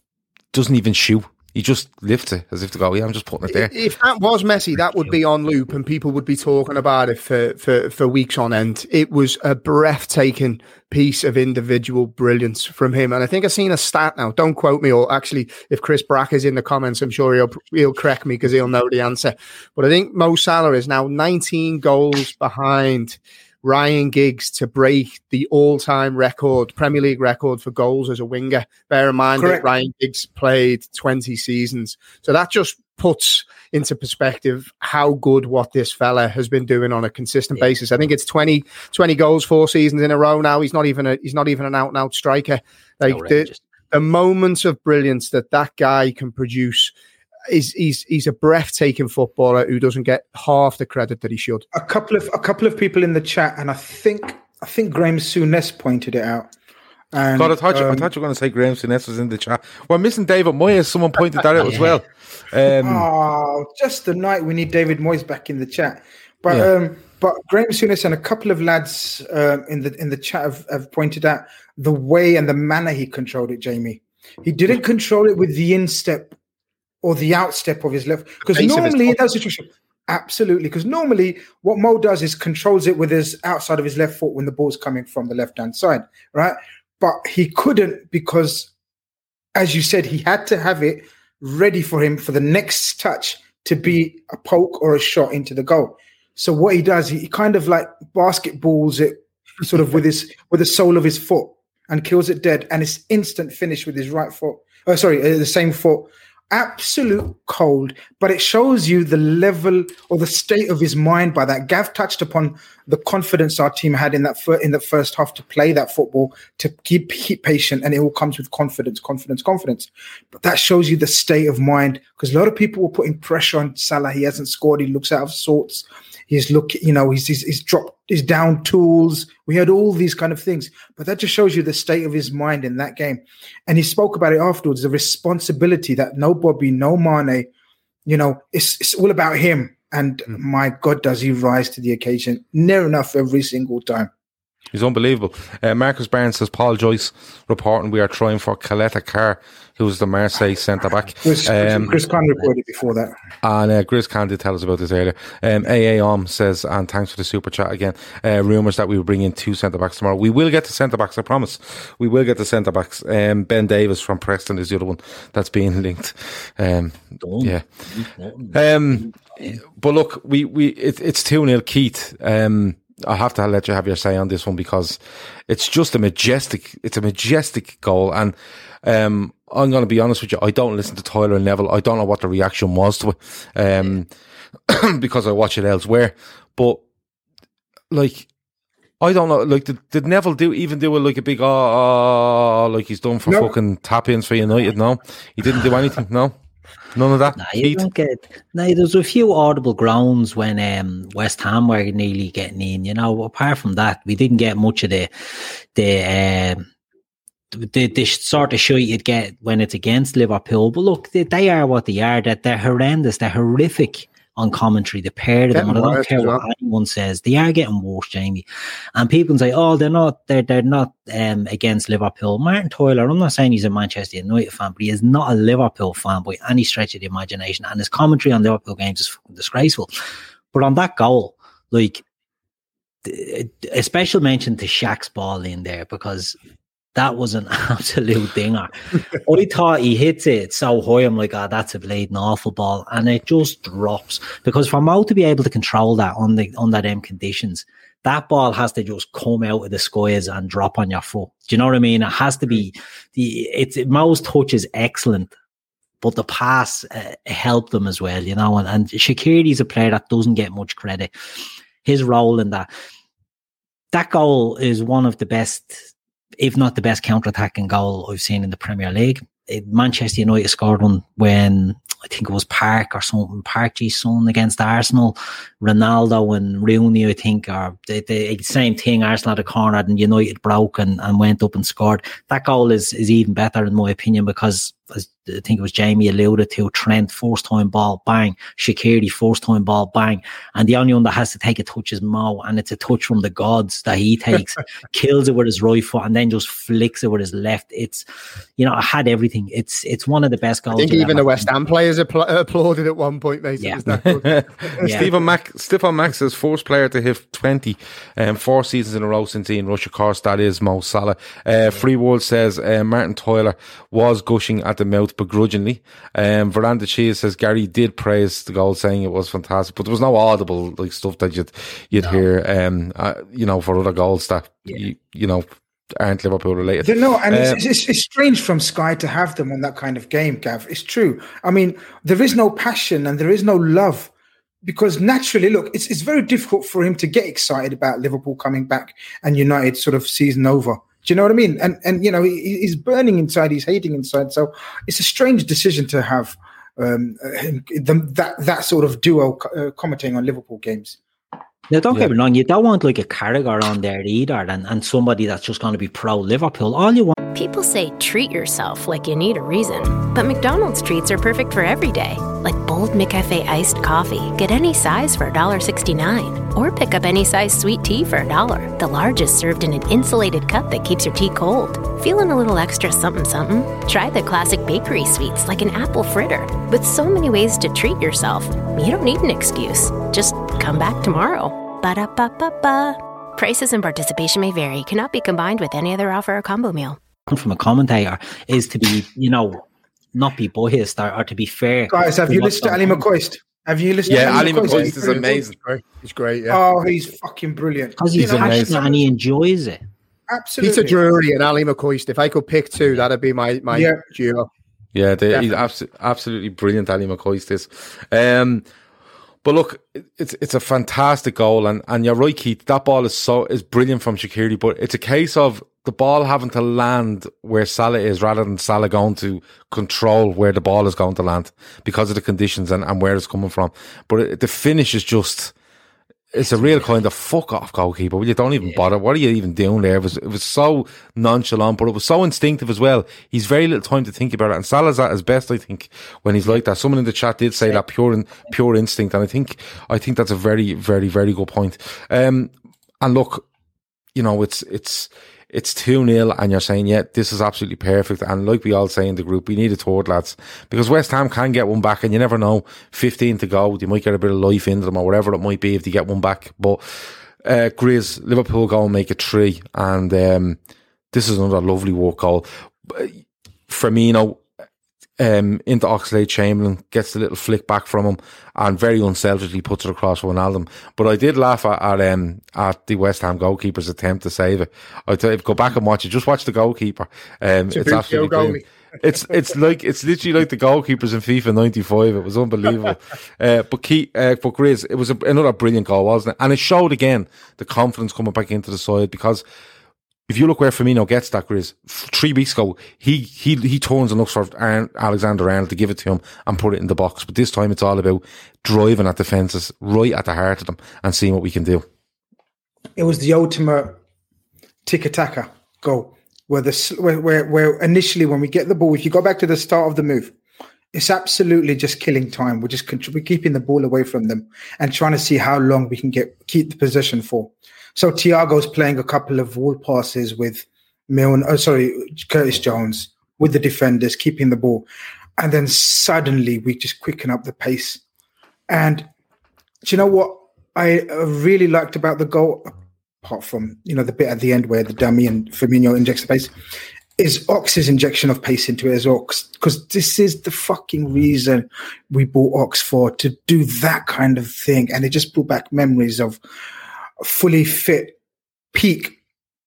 doesn't even shoot. He just lifts it as if to go, yeah, I'm just putting it there. If that was Messi, that would be on loop and people would be talking about it for, for, for weeks on end. It was a breathtaking piece of individual brilliance from him. And I think I've seen a stat now. Don't quote me, or actually, if Chris Brack is in the comments, I'm sure he'll, he'll correct me because he'll know the answer. But I think Mo Salah is now 19 goals behind Ryan Giggs to break the all-time record, Premier League record for goals as a winger. Bear in mind Correct. that Ryan Giggs played 20 seasons. So that just puts into perspective how good what this fella has been doing on a consistent yeah. basis. I think it's 20, 20 goals four seasons in a row now. He's not even a he's not even an out and out striker. Like the, the moments of brilliance that that guy can produce he's he's he's a breathtaking footballer who doesn't get half the credit that he should. A couple of a couple of people in the chat, and I think I think Graham Souness pointed it out. And, God, I thought, you, I um, thought you were going to say Graham Souness was in the chat. We're missing David Moyes. Someone pointed that out as well. [LAUGHS] Um, oh, just the night we need David Moyes back in the chat. But yeah. um, but Graham Souness and a couple of lads uh, in the in the chat have, have pointed out the way and the manner he controlled it. Jamie, he didn't control it with the instep or the outstep of his left. Because normally in that situation, absolutely. Because normally what Mo does is controls it with his outside of his left foot when the ball's coming from the left hand side, right? But he couldn't because, as you said, he had to have it ready for him for the next touch to be a poke or a shot into the goal. So what he does, he kind of like basketballs it sort of with his [LAUGHS] with the sole of his foot and kills it dead, and it's instant finish with his right foot. Oh, sorry, uh, the same foot absolute cold, but it shows you the level or the state of his mind by that. Gav touched upon the confidence our team had in that fir- in the first half to play that football, to keep, keep patient, and it all comes with confidence, confidence, confidence. But that shows you the state of mind because a lot of people were putting pressure on Salah. He hasn't scored. He looks out of sorts. He's look, you know, he's, he's, he's dropped, his down tools. We had all these kind of things, but that just shows you the state of his mind in that game. And he spoke about it afterwards, the responsibility that no Bobby, no Mane, you know, it's, it's all about him. And mm. my God, does he rise to the occasion near enough every single time. He's unbelievable. Uh, Marcus Barnes says Paul Joyce reporting we are trying for Caleta Car, who's the Marseille centre back. Chris, um, Chris Khan reported before that. And uh, Chris Khan did tell us about this earlier. Um, AA Om says, and thanks for the super chat again. Uh, rumours that we will bring in two centre backs tomorrow. We will get the centre backs, I promise. We will get the centre backs. Um, ben Davies from Preston is the other one that's being [LAUGHS] linked. Um, yeah. Um, but look, we, we, it, it's 2 0 Keith. Um, I have to let you have your say on this one because it's just a majestic, it's a majestic goal. And, um, I'm going to be honest with you. I don't listen to Tyler and Neville. I don't know what the reaction was to it, um, [CLEARS THROAT] because I watch it elsewhere. But like, I don't know. Like, did, did Neville do even do a, like a big oh, oh like he's done for fucking tap ins for United? No, he didn't do anything. No. None of that. Nah, you don't get. Nah, there's a few audible grounds when um, West Ham were nearly getting in. You know, apart from that, we didn't get much of the the. Um, the, the sort of show you'd get when it's against Liverpool, but look, they, they are what they are. That they're horrendous, they're horrific on commentary. The pair of them, and I don't care what well. anyone says, they are getting worse, Jamie. And people can say, "Oh, they're not, they're they're not um, against Liverpool." Martin Tyler, I'm not saying he's a Manchester United fan, but he is not a Liverpool fan by any stretch of the imagination, and his commentary on Liverpool games is fucking disgraceful. But on that goal, like a special mention to Shaq's ball in there because that was an [LAUGHS] absolute dinger. I thought he hits it so high, I'm like, oh, that's a bleeding awful ball. And it just drops. Because for Mo to be able to control that on the under them conditions, that ball has to just come out of the skies and drop on your foot. Do you know what I mean? It has to be the it's Mo's touch is excellent, but the pass uh, helped them as well, you know. And, and Shaqiri's a player that doesn't get much credit. His role in that that goal is one of the best, if not the best counter-attacking goal I've seen in the Premier League. It, Manchester United scored one when I think it was Park or something, Park Ji-sung against Arsenal. Ronaldo and Rooney, I think, are the, the same thing. Arsenal had a corner and United broke and, and went up and scored. That goal is, is even better in my opinion because as I think it was Jamie alluded to, Trent first time ball, bang, Shaqiri first time ball, bang. And the only one that has to take a touch is Mo, and it's a touch from the gods that he takes, [LAUGHS] kills it with his right foot, and then just flicks it with his left. It's, you know, I had everything. It's it's one of the best goals. I think even the West Ham players apl- applauded at one point, mate. Yeah. [LAUGHS] yeah. Stephen Mac, Stefan Max is first player to hit 20, um, four seasons in a row since Ian Rush. Of course, that is Mo Salah. Uh, Free World says uh, Martin Tyler was gushing at the mouth begrudgingly. Um, Veranda Cheese says Gary did praise the goal, saying it was fantastic, but there was no audible like stuff that you'd you'd no. hear. Um, uh, you know, for other goals that yeah. you, you know aren't Liverpool related. No, and um, it's, it's, it's, strange from Sky to have them on that kind of game, Gav. It's true. I mean, there is no passion and there is no love because naturally, look, it's, it's very difficult for him to get excited about Liverpool coming back and United sort of season over. Do you know what I mean? And and you know he, he's burning inside, he's hating inside. So it's a strange decision to have um, the, that that sort of duo uh, commenting on Liverpool games. Now, don't yeah. get me wrong, you don't want like a Carragher on there either, and, and somebody that's just going to be pro Liverpool. All you want. People say treat yourself like you need a reason, but McDonald's treats are perfect for every day, like bold McCafe iced coffee. Get any size for $1.69, or pick up any size sweet tea for a dollar. The largest served in an insulated cup that keeps your tea cold. Feeling a little extra something something? Try the classic bakery sweets like an apple fritter. With so many ways to treat yourself, you don't need an excuse. Just come back tomorrow. Ba da ba ba ba. Prices and participation may vary, cannot be combined with any other offer or combo meal. From a commentator is to be, you know, not be biased or, or to be fair. Guys, have you listened to Ali McCoist? Have you listened? Yeah, Ali McCoist, McCoist is amazing. He's great. He's great. Yeah. Oh, he's fucking brilliant. Because he's you know, passionate and he enjoys it. Absolutely. Peter Drury and Ali McCoist. If I could pick two, that'd be my my yeah. duo. Yeah, they, he's abso- absolutely brilliant. Ali McCoist is. Um, but look, it's it's a fantastic goal, and, and you're right, Keith. That ball is so is brilliant from Shaqiri, but it's a case of the ball having to land where Salah is rather than Salah going to control where the ball is going to land because of the conditions and, and where it's coming from. But it, the finish is just it's a real kind of fuck off goalkeeper. You don't even yeah. bother. What are you even doing there? It was, it was so nonchalant, but it was so instinctive as well. He's very little time to think about it. And Salah's at his best, I think, when he's like that. Someone in the chat did say that pure, pure instinct. And I think, I think that's a very, very, very good point. Um, and look, you know, it's, it's, it's 2 0 and you're saying, yeah, this is absolutely perfect. And like we all say in the group, we need a third, lads, because West Ham can get one back and you never know. 15 to go, you might get a bit of life into them or whatever it might be if they get one back. But, uh, Grizz, Liverpool go and make it three. And, um, this is another lovely work goal. Firmino, um, into Oxlade Chamberlain, gets a little flick back from him, and very unselfishly puts it across Wijnaldum. But I did laugh at, at, um, at the West Ham goalkeeper's attempt to save it. I tell you, go back and watch it. Just watch the goalkeeper. Um, it's, it's absolutely it's it's like it's literally like the goalkeepers in FIFA '95. It was unbelievable. [LAUGHS] uh, but key, uh, but Grizz, it was a, another brilliant goal, wasn't it? And it showed again the confidence coming back into the side because if you look where Firmino gets that, Grizz, three weeks ago, he, he, he turns and looks for Alexander Arnold to give it to him and put it in the box. But this time it's all about driving at defences right at the heart of them and seeing what we can do. It was the ultimate tiki-taka goal where the, where, where, where initially when we get the ball, if you go back to the start of the move, it's absolutely just killing time. We're just we're keeping the ball away from them and trying to see how long we can get keep the possession for. So Thiago's playing a couple of wall passes with Milne, oh sorry, Curtis Jones with the defenders keeping the ball, and then suddenly we just quicken up the pace. And do you know what I really liked about the goal? apart from you know the bit at the end where the dummy and Firmino injects the pace, is Ox's injection of pace into it as well. Because this is the fucking reason we bought Ox for to do that kind of thing, and it just brought back memories of fully fit peak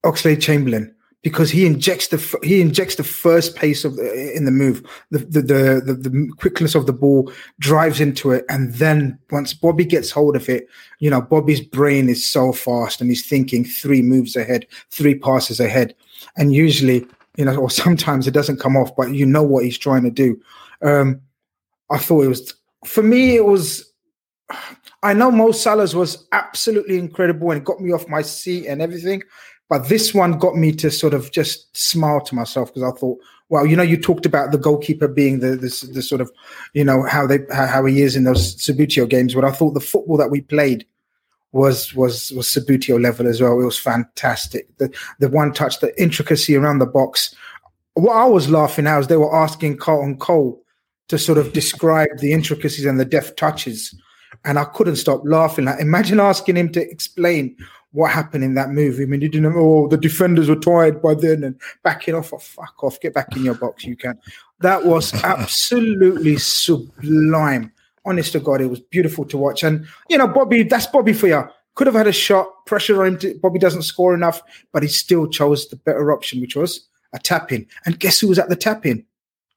Oxlade Chamberlain because he injects the he injects the first pace of the, in the move, the the, the the, the quickness of the ball drives into it, and then once Bobby gets hold of it, you know Bobby's brain is so fast and he's thinking three moves ahead, three passes ahead, and usually you know, [LAUGHS] or sometimes it doesn't come off, but you know what he's trying to do. Um, I thought it was for me. It was. I know Mo Salah's was absolutely incredible and got me off my seat and everything. But this one got me to sort of just smile to myself because I thought, well, you know, you talked about the goalkeeper being the, the, the sort of, you know, how they how he is in those Subbuteo games. But I thought the football that we played was was was Subbuteo level as well. It was fantastic. The the one touch, the intricacy around the box. What I was laughing at was they were asking Carlton Cole to sort of describe the intricacies and the deft touches, and I couldn't stop laughing. Like, imagine asking him to explain what happened in that movie. I mean, you didn't. Oh, the defenders were tired by then and backing off. Oh, fuck off! Get back in your box. You can. That was [LAUGHS] absolutely sublime. Honest to God, it was beautiful to watch. And you know, Bobby, that's Bobby for you. Could have had a shot, pressure on him. To, Bobby doesn't score enough, but he still chose the better option, which was a tap in. And guess who was at the tap in?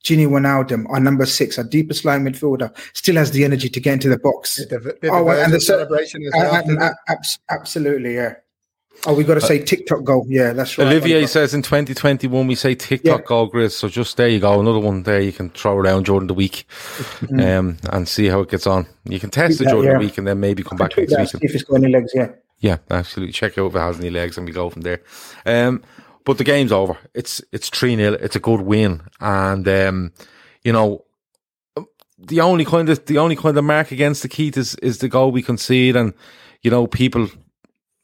Gini Wijnaldum, our number six, our deepest line midfielder, still has the energy to get into the box. The, the, the oh, and the celebration as well. absolutely, yeah. Oh, we got to say TikTok goal. Yeah, that's right. Olivier says in 2021 we say TikTok yeah. goal, Grizz. So just there you go, another one there you can throw around during the week, mm. um, and see how it gets on. You can test it during yeah. the week and then maybe come back next week. if it's got any legs, yeah. Yeah, absolutely. Check out if it has any legs, and we go from there. Um, but the game's over. It's it's three 0 It's a good win, and um, you know the only kind of the only kind of mark against the Keith is is the goal we concede, and you know people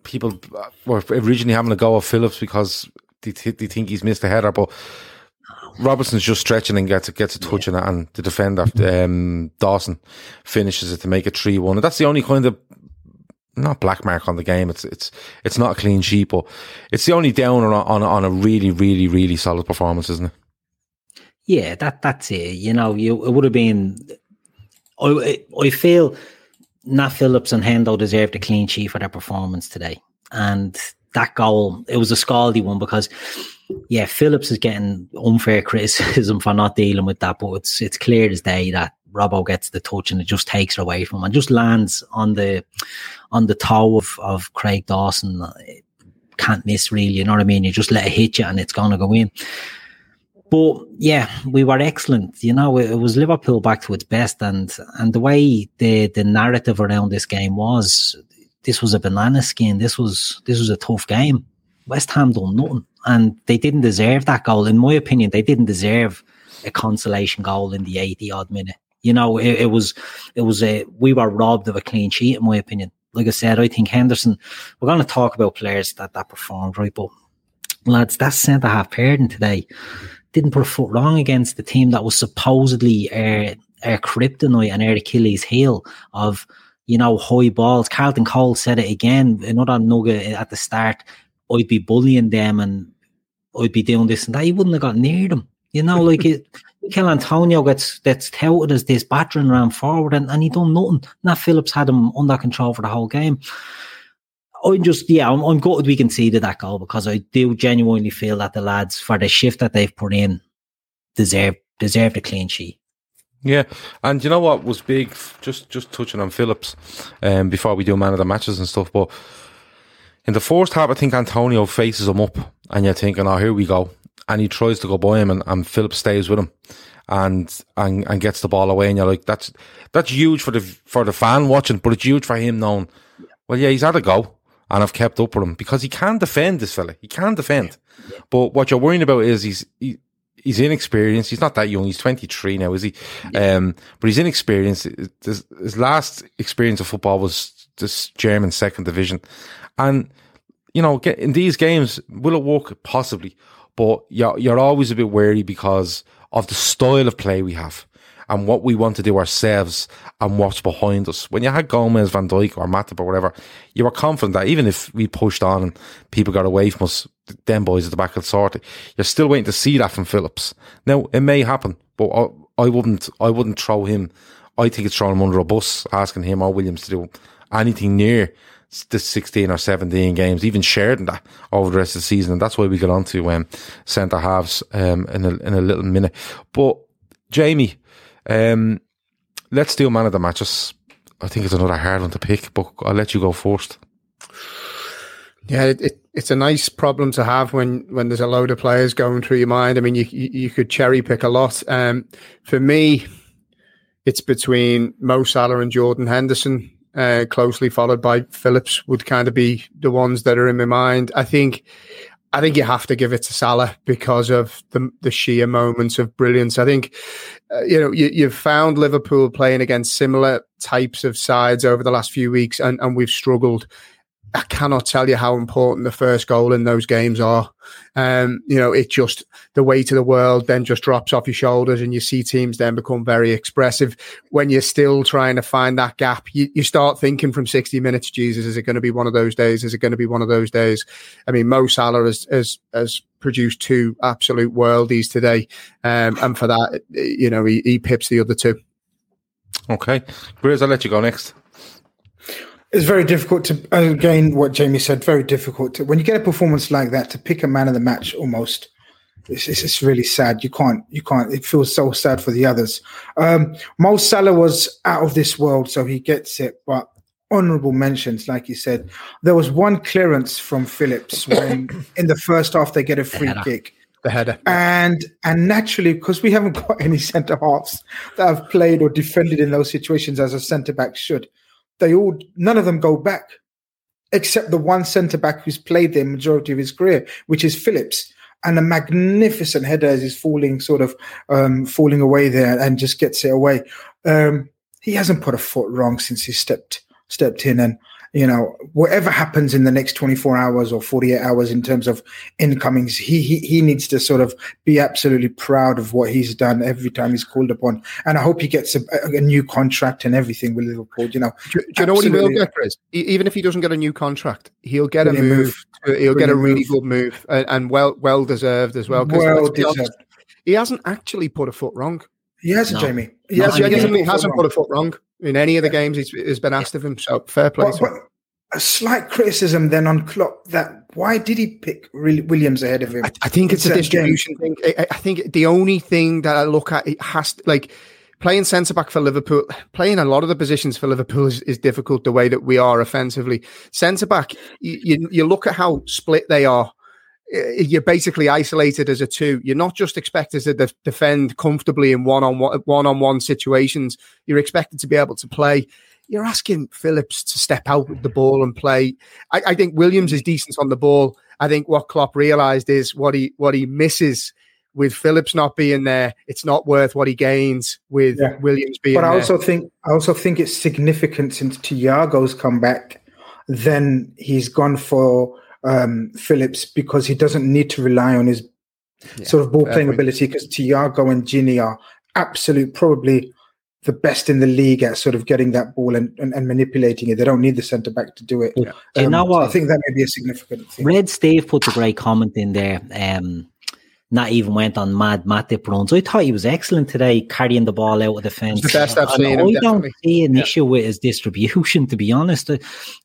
people were originally having a go at Phillips because they, th- they think he's missed a header, but Robertson's just stretching and gets a, gets a touch yeah. on it, and the defender um, Dawson finishes it to make it three one. And that's the only kind of not black mark on the game. It's it's it's not a clean sheet, but it's the only downer on on, on a really really really solid performance, isn't it? Yeah, that that's it. You know, you it would have been. I I feel Nat Phillips and Hendo deserved a clean sheet for their performance today, and that goal it was a scaldy one because yeah, Phillips is getting unfair [LAUGHS] criticism for not dealing with that, but it's it's clear as day that Robbo gets the touch and it just takes it away from him and just lands on the on the toe of, of Craig Dawson. Can't miss really, you know what I mean? You just let it hit you and it's gonna go in. But yeah, we were excellent. You know, it, it was Liverpool back to its best and and the way the the narrative around this game was this was a banana skin. This was this was a tough game. West Ham done nothing. And they didn't deserve that goal. In my opinion, they didn't deserve a consolation goal in the 80 odd minute. You know, it, it, was, it was a, we were robbed of a clean sheet, in my opinion. Like I said, I think Henderson, we're going to talk about players that, that performed, right? But lads, that centre half pairing today didn't put a foot wrong against the team that was supposedly uh, our kryptonite and our Achilles heel of, you know, high balls. Carlton Cole said it again, another nugget at the start. I'd be bullying them and I'd be doing this and that. He wouldn't have got near them. You know, like it, Michail Antonio gets gets touted as this battering around forward, and, and he done nothing. Nat Phillips had him under control for the whole game. I'm just, yeah, I'm, I'm gutted we conceded that goal because I do genuinely feel that the lads, for the shift that they've put in, deserve deserve a clean sheet. Yeah, and you know what was big? Just just touching on Phillips, um, before we do man of the matches and stuff. But in the first half, I think Antonio faces him up, and you're thinking, "Oh, here we go." And he tries to go by him and, and Philip stays with him and, and and gets the ball away and you're like that's that's huge for the for the fan watching but it's huge for him knowing well yeah he's had a go and I've kept up with him because he can defend this fella he can defend yeah. Yeah. but what you're worrying about is he's he, he's inexperienced. He's not that young. He's 23 now, is he? Um, but he's inexperienced. His, his last experience of football was this German second division. And, you know, get, in these games, will it work? Possibly. But you're, you're always a bit wary because of the style of play we have and what we want to do ourselves and what's behind us. When you had Gomez, Van Dijk or Matip or whatever, you were confident that even if we pushed on and people got away from us, them boys at the back of the sort, you're still waiting to see that from Phillips. Now, it may happen, but I, I wouldn't, I wouldn't throw him. I think it's throwing him under a bus, asking him or Williams to do anything near the 16 or 17 games, even shared in that over the rest of the season. And that's why we got on to um, centre halves um, in, a, in a little minute. But Jamie, um, let's do man of the matches. I think it's another hard one to pick, but I'll let you go first. Yeah, it, it, it's a nice problem to have when when there's a load of players going through your mind. I mean, you you, you could cherry pick a lot. Um, for me, it's between Mo Salah and Jordan Henderson, uh, closely followed by Phillips. Would kind of be the ones that are in my mind. I think I think you have to give it to Salah because of the, the sheer moments of brilliance. I think, uh, you know, you, have found Liverpool playing against similar types of sides over the last few weeks, and, and we've struggled. I cannot tell you how important the first goal in those games are. Um, you know, it just the weight of the world then just drops off your shoulders, and you see teams then become very expressive. When you're still trying to find that gap, you, you start thinking from 60 minutes, Jesus, is it going to be one of those days? Is it going to be one of those days? I mean, Mo Salah has has, has produced two absolute worldies today, um, and for that, you know, he, he pips the other two. Okay, Bruce, I'll let you go next. It's very difficult to again what Jamie said. Very difficult to when you get a performance like that to pick a man of the match. Almost, it's, it's, it's really sad. You can't you can't. It feels so sad for the others. Um, Mo Salah was out of this world, so he gets it. But honourable mentions, like you said, there was one clearance from Phillips when [COUGHS] in the first half they get a free kick. The header, and and naturally because we haven't got [LAUGHS] any centre halves that have played or defended in those situations as a centre back should they all none of them go back, except the one centre back who's played the majority of his career, which is Phillips. And a magnificent header as he's falling, sort of um, falling away there, and just gets it away. Um, he hasn't put a foot wrong since he stepped stepped in, and you know, whatever happens in the next 24 hours or 48 hours in terms of incomings, he, he, he needs to sort of be absolutely proud of what he's done every time he's called upon. And I hope he gets a, a new contract and everything with Liverpool. You know, do, do you know what he will get, Chris? Even if he doesn't get a new contract, he'll get a move. move. He'll get a really move. good move and, and, well, well deserved as well. Well deserved. Honest, he hasn't actually put a foot wrong. He hasn't, no. Jamie. He, has, genuinely hasn't put a foot wrong in any of the games he's, he's been asked of him. So fair play. But, but a slight criticism then on Klopp that why did he pick Williams ahead of him? I, I think it's, it's a distribution game. thing. I, I, think the only thing that I look at it has to, like playing centre back for Liverpool, playing a lot of the positions for Liverpool is, is difficult the way that we are offensively. Centre back, you, you, you look at how split they are you're basically isolated as a two. You're not just expected to def- defend comfortably in one on one on one situations. You're expected to be able to play. You're asking Phillips to step out with the ball and play. I, I think Williams is decent on the ball. I think what Klopp realised is what he what he misses with Phillips not being there. It's not worth what he gains with yeah. Williams being. But I there. also think I also think it's significant since Thiago's come back. Then he's gone for um, Phillips because he doesn't need to rely on his yeah, sort of ball playing ability because Thiago and Gini are absolute, probably the best in the league at sort of getting that ball and, and, and manipulating it. They don't need the centre back to do it. Yeah. Um, you know what? I think that may be a significant thing. Red Steve put a great comment in there. Um, not even went on mad Matip runs. I thought he was excellent today, carrying the ball out of the fence. The best I've seen. I don't see an yeah. issue with his distribution, to be honest.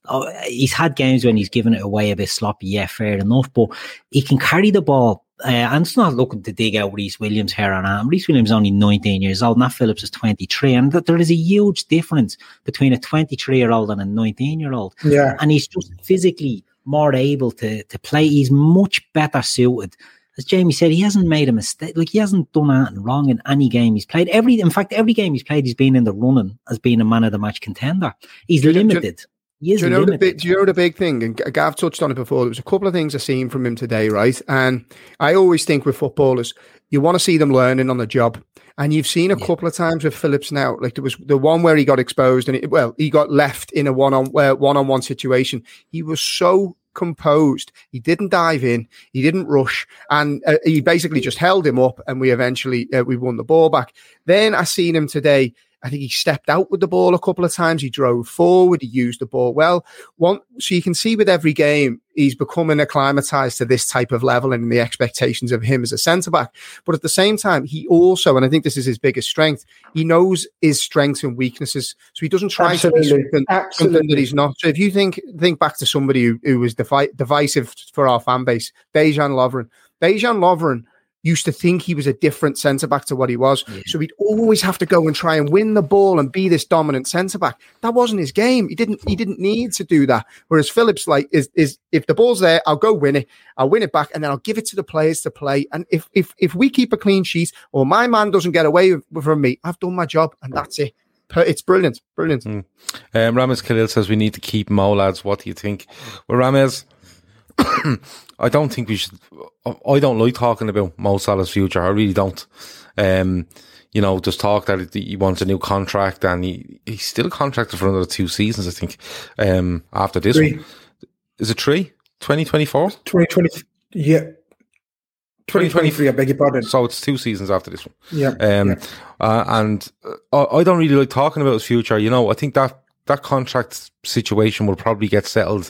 Uh, he's had games when he's given it away a bit sloppy. Yeah, fair enough, but he can carry the ball. Uh, and it's not looking to dig out Rhys Williams here on arm. Rhys Williams is only 19 years old. Nat Phillips is 23. And there is a huge difference between a 23 year old and a 19 year old. Yeah. And he's just physically more able to, to play. He's much better suited as Jamie said, he hasn't made a mistake. Like he hasn't done anything wrong in any game he's played. Every, in fact, every game he's played, he's been in the running as being a man of the match contender. He's limited. Do, he is do you know limited. The big, do you know the big thing? And Gav touched on it before. There was a couple of things I've seen from him today, right? And I always think with footballers, you want to see them learning on the job. And you've seen a yeah. couple of times with Phillips now, like there was the one where he got exposed and it, well, he got left in a one on uh, one on one situation. He was so composed. He didn't dive in. He didn't rush, and uh, he basically just held him up. And we eventually uh, we won the ball back. Then I seen him today I think he stepped out with the ball a couple of times. He drove forward. He used the ball well. One, so you can see with every game, he's becoming acclimatized to this type of level and the expectations of him as a centre back. But at the same time, he also, and I think this is his biggest strength, he knows his strengths and weaknesses. So he doesn't try Absolutely. to be something, something, that he's not. So if you think think back to somebody who, who was devi- divisive for our fan base, Dejan Lovren. Dejan Lovren used to think he was a different centre back to what he was. Yeah. So he'd always have to go and try and win the ball and be this dominant centre back. That wasn't his game. He didn't he didn't need to do that. Whereas Phillips like is is if the ball's there, I'll go win it. I'll win it back and then I'll give it to the players to play. And if if if we keep a clean sheet or my man doesn't get away from me, I've done my job and that's it. It's brilliant, brilliant. Mm. Um, Rames Khalil says we need to keep Mo lads. What do you think? Well, Rames, [COUGHS] I don't think we should. I don't like talking about Mo Salah's future. I really don't. Um, you know, just talk that he wants a new contract and he, he's still contracted for another two seasons, I think, um, after this three. one. Is it three? 2024? 2020. Yeah. 2023, I beg your pardon. So it's two seasons after this one. Yeah. Um, yeah. Uh, and uh, I don't really like talking about his future. You know, I think that that contract situation will probably get settled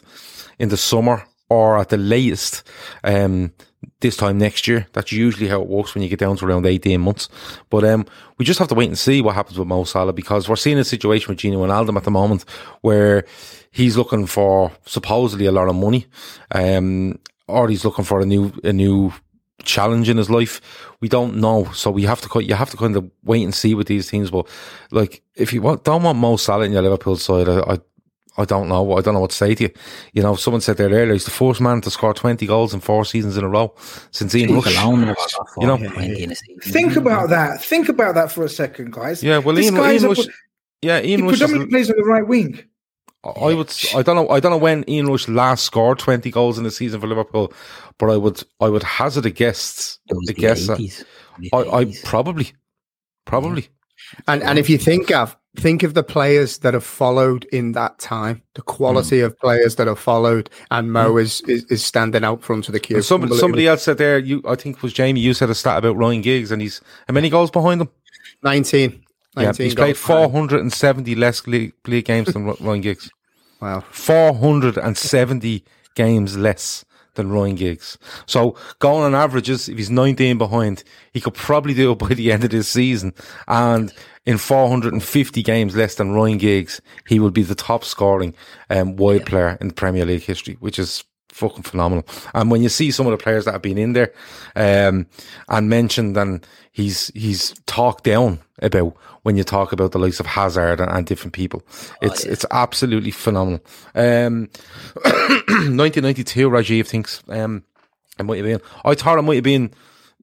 in the summer or at the latest um, this time next year. That's usually how it works when you get down to around 18 months. But um, we just have to wait and see what happens with Mo Salah because we're seeing a situation with Gini Wijnaldum at the moment where he's looking for supposedly a lot of money, um, or he's looking for a new a new challenge in his life. We don't know, so we have to you have to kind of wait and see with these teams. But like, if you want, don't want Mo Salah in your Liverpool side, I, I I don't know. I don't know what to say to you. You know, someone said there earlier, he's the first man to score 20 goals in four seasons in a row since Ian Rush. Alone, you know, think mm-hmm. about that. Think about that for a second, guys. Yeah, well, this Ian, Ian Rush, yeah, Ian he Rush predominantly plays on the right wing. I would. I don't know. I don't know when Ian Rush last scored twenty goals in the season for Liverpool, but I would. I would hazard a guess. A guess. I, I probably, probably. And and if you think of think of the players that have followed in that time, the quality mm. of players that have followed, and Mo mm. is, is, is standing out front of the queue. Somebody, somebody else said there, you I think was Jamie. You said a stat about Ryan Giggs, and he's how many goals behind him? Nineteen. 19 yeah, he's played 470 less league, league games than Ryan Giggs. [LAUGHS] Wow, 470 games less than Ryan Giggs. So going on averages, if he's 19 behind, he could probably do it [LAUGHS] by the end of this season. And in 450 games less than Ryan Giggs, he will be the top scoring um, wide yeah. player in Premier League history, which is fucking phenomenal. And when you see some of the players that have been in there um, and mentioned, and he's he's talked down about when you talk about the likes of Hazard and, and different people, it's oh, yeah. it's absolutely phenomenal. Um, [COUGHS] 1992, Rajiv thinks um, it might have been. I thought it might have been.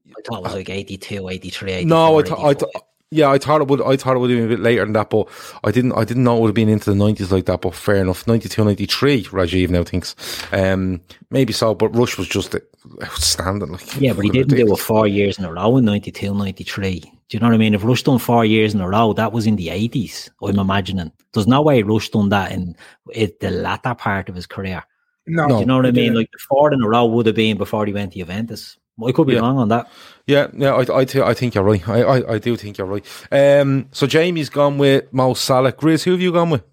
I thought it was like 82, 83, 84, No, I, th- I, th- yeah, I thought it would. I thought it would have been a bit later than that, but I didn't. I didn't know it would have been into the nineties like that. But fair enough. 92, 93, Rajiv now thinks. Um, maybe so, but Rush was just outstanding. Like yeah, but he didn't ridiculous. do it four years in a row in 92, 93. Do you know what I mean? If Rush done four years in a row, that was in the eighties. I'm imagining. There's no way Rush done that in it, the latter part of his career. No, do you know what I mean? Like the four in a row would have been before he went to Juventus. I could be yeah. wrong on that. Yeah, yeah, I, I, th- I think you're right. I, I, I do think you're right. Um, so Jamie's gone with Mo Salah. Grizz, who have you gone with?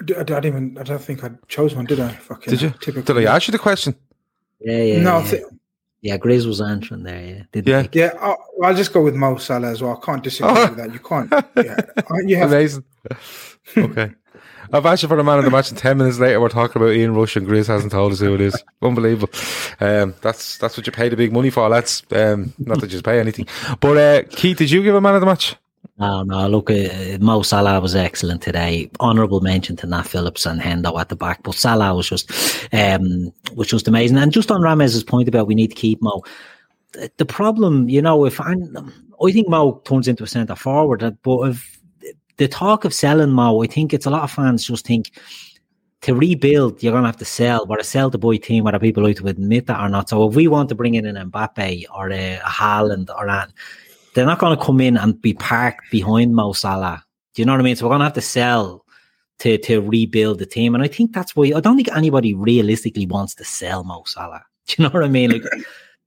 I, I don't even. I don't think I chose one, did I? Fucking did you? Typical. Did I ask you the question? Yeah, yeah. No, yeah. Th- yeah, Grizz was answering there. Yeah, Didn't yeah, he? yeah. I'll, I'll, just go with Mo Salah as well. I can't disagree oh. with that. You can't. Yeah, [LAUGHS] you have amazing. [LAUGHS] okay. I've asked you for the man of the match, and ten minutes later, we're talking about Ian Rush, and Grizz hasn't told us who it is. [LAUGHS] Unbelievable. Um, that's that's what you pay the big money for, That's Um, not that you just pay anything. But uh, Keith, did you give a man of the match? No, no. Look, uh, Mo Salah was excellent today. Honourable mention to Nat Phillips and Hendo at the back, but Salah was just, um, was just amazing. And just on Rames's point about we need to keep Mo. The problem, you know, if I'm, I think Mo turns into a centre forward, but if the talk of selling Mo, I think it's a lot of fans just think to rebuild, you're going to have to sell. We're sell the boy team, whether people like to admit that or not. So if we want to bring in an Mbappe or a, a Haaland or that, they're not going to come in and be parked behind Mo Salah. Do you know what I mean? So we're going to have to sell to to rebuild the team, and I think that's why I don't think anybody realistically wants to sell Mo Salah. [LAUGHS] Do you know what I mean? Like.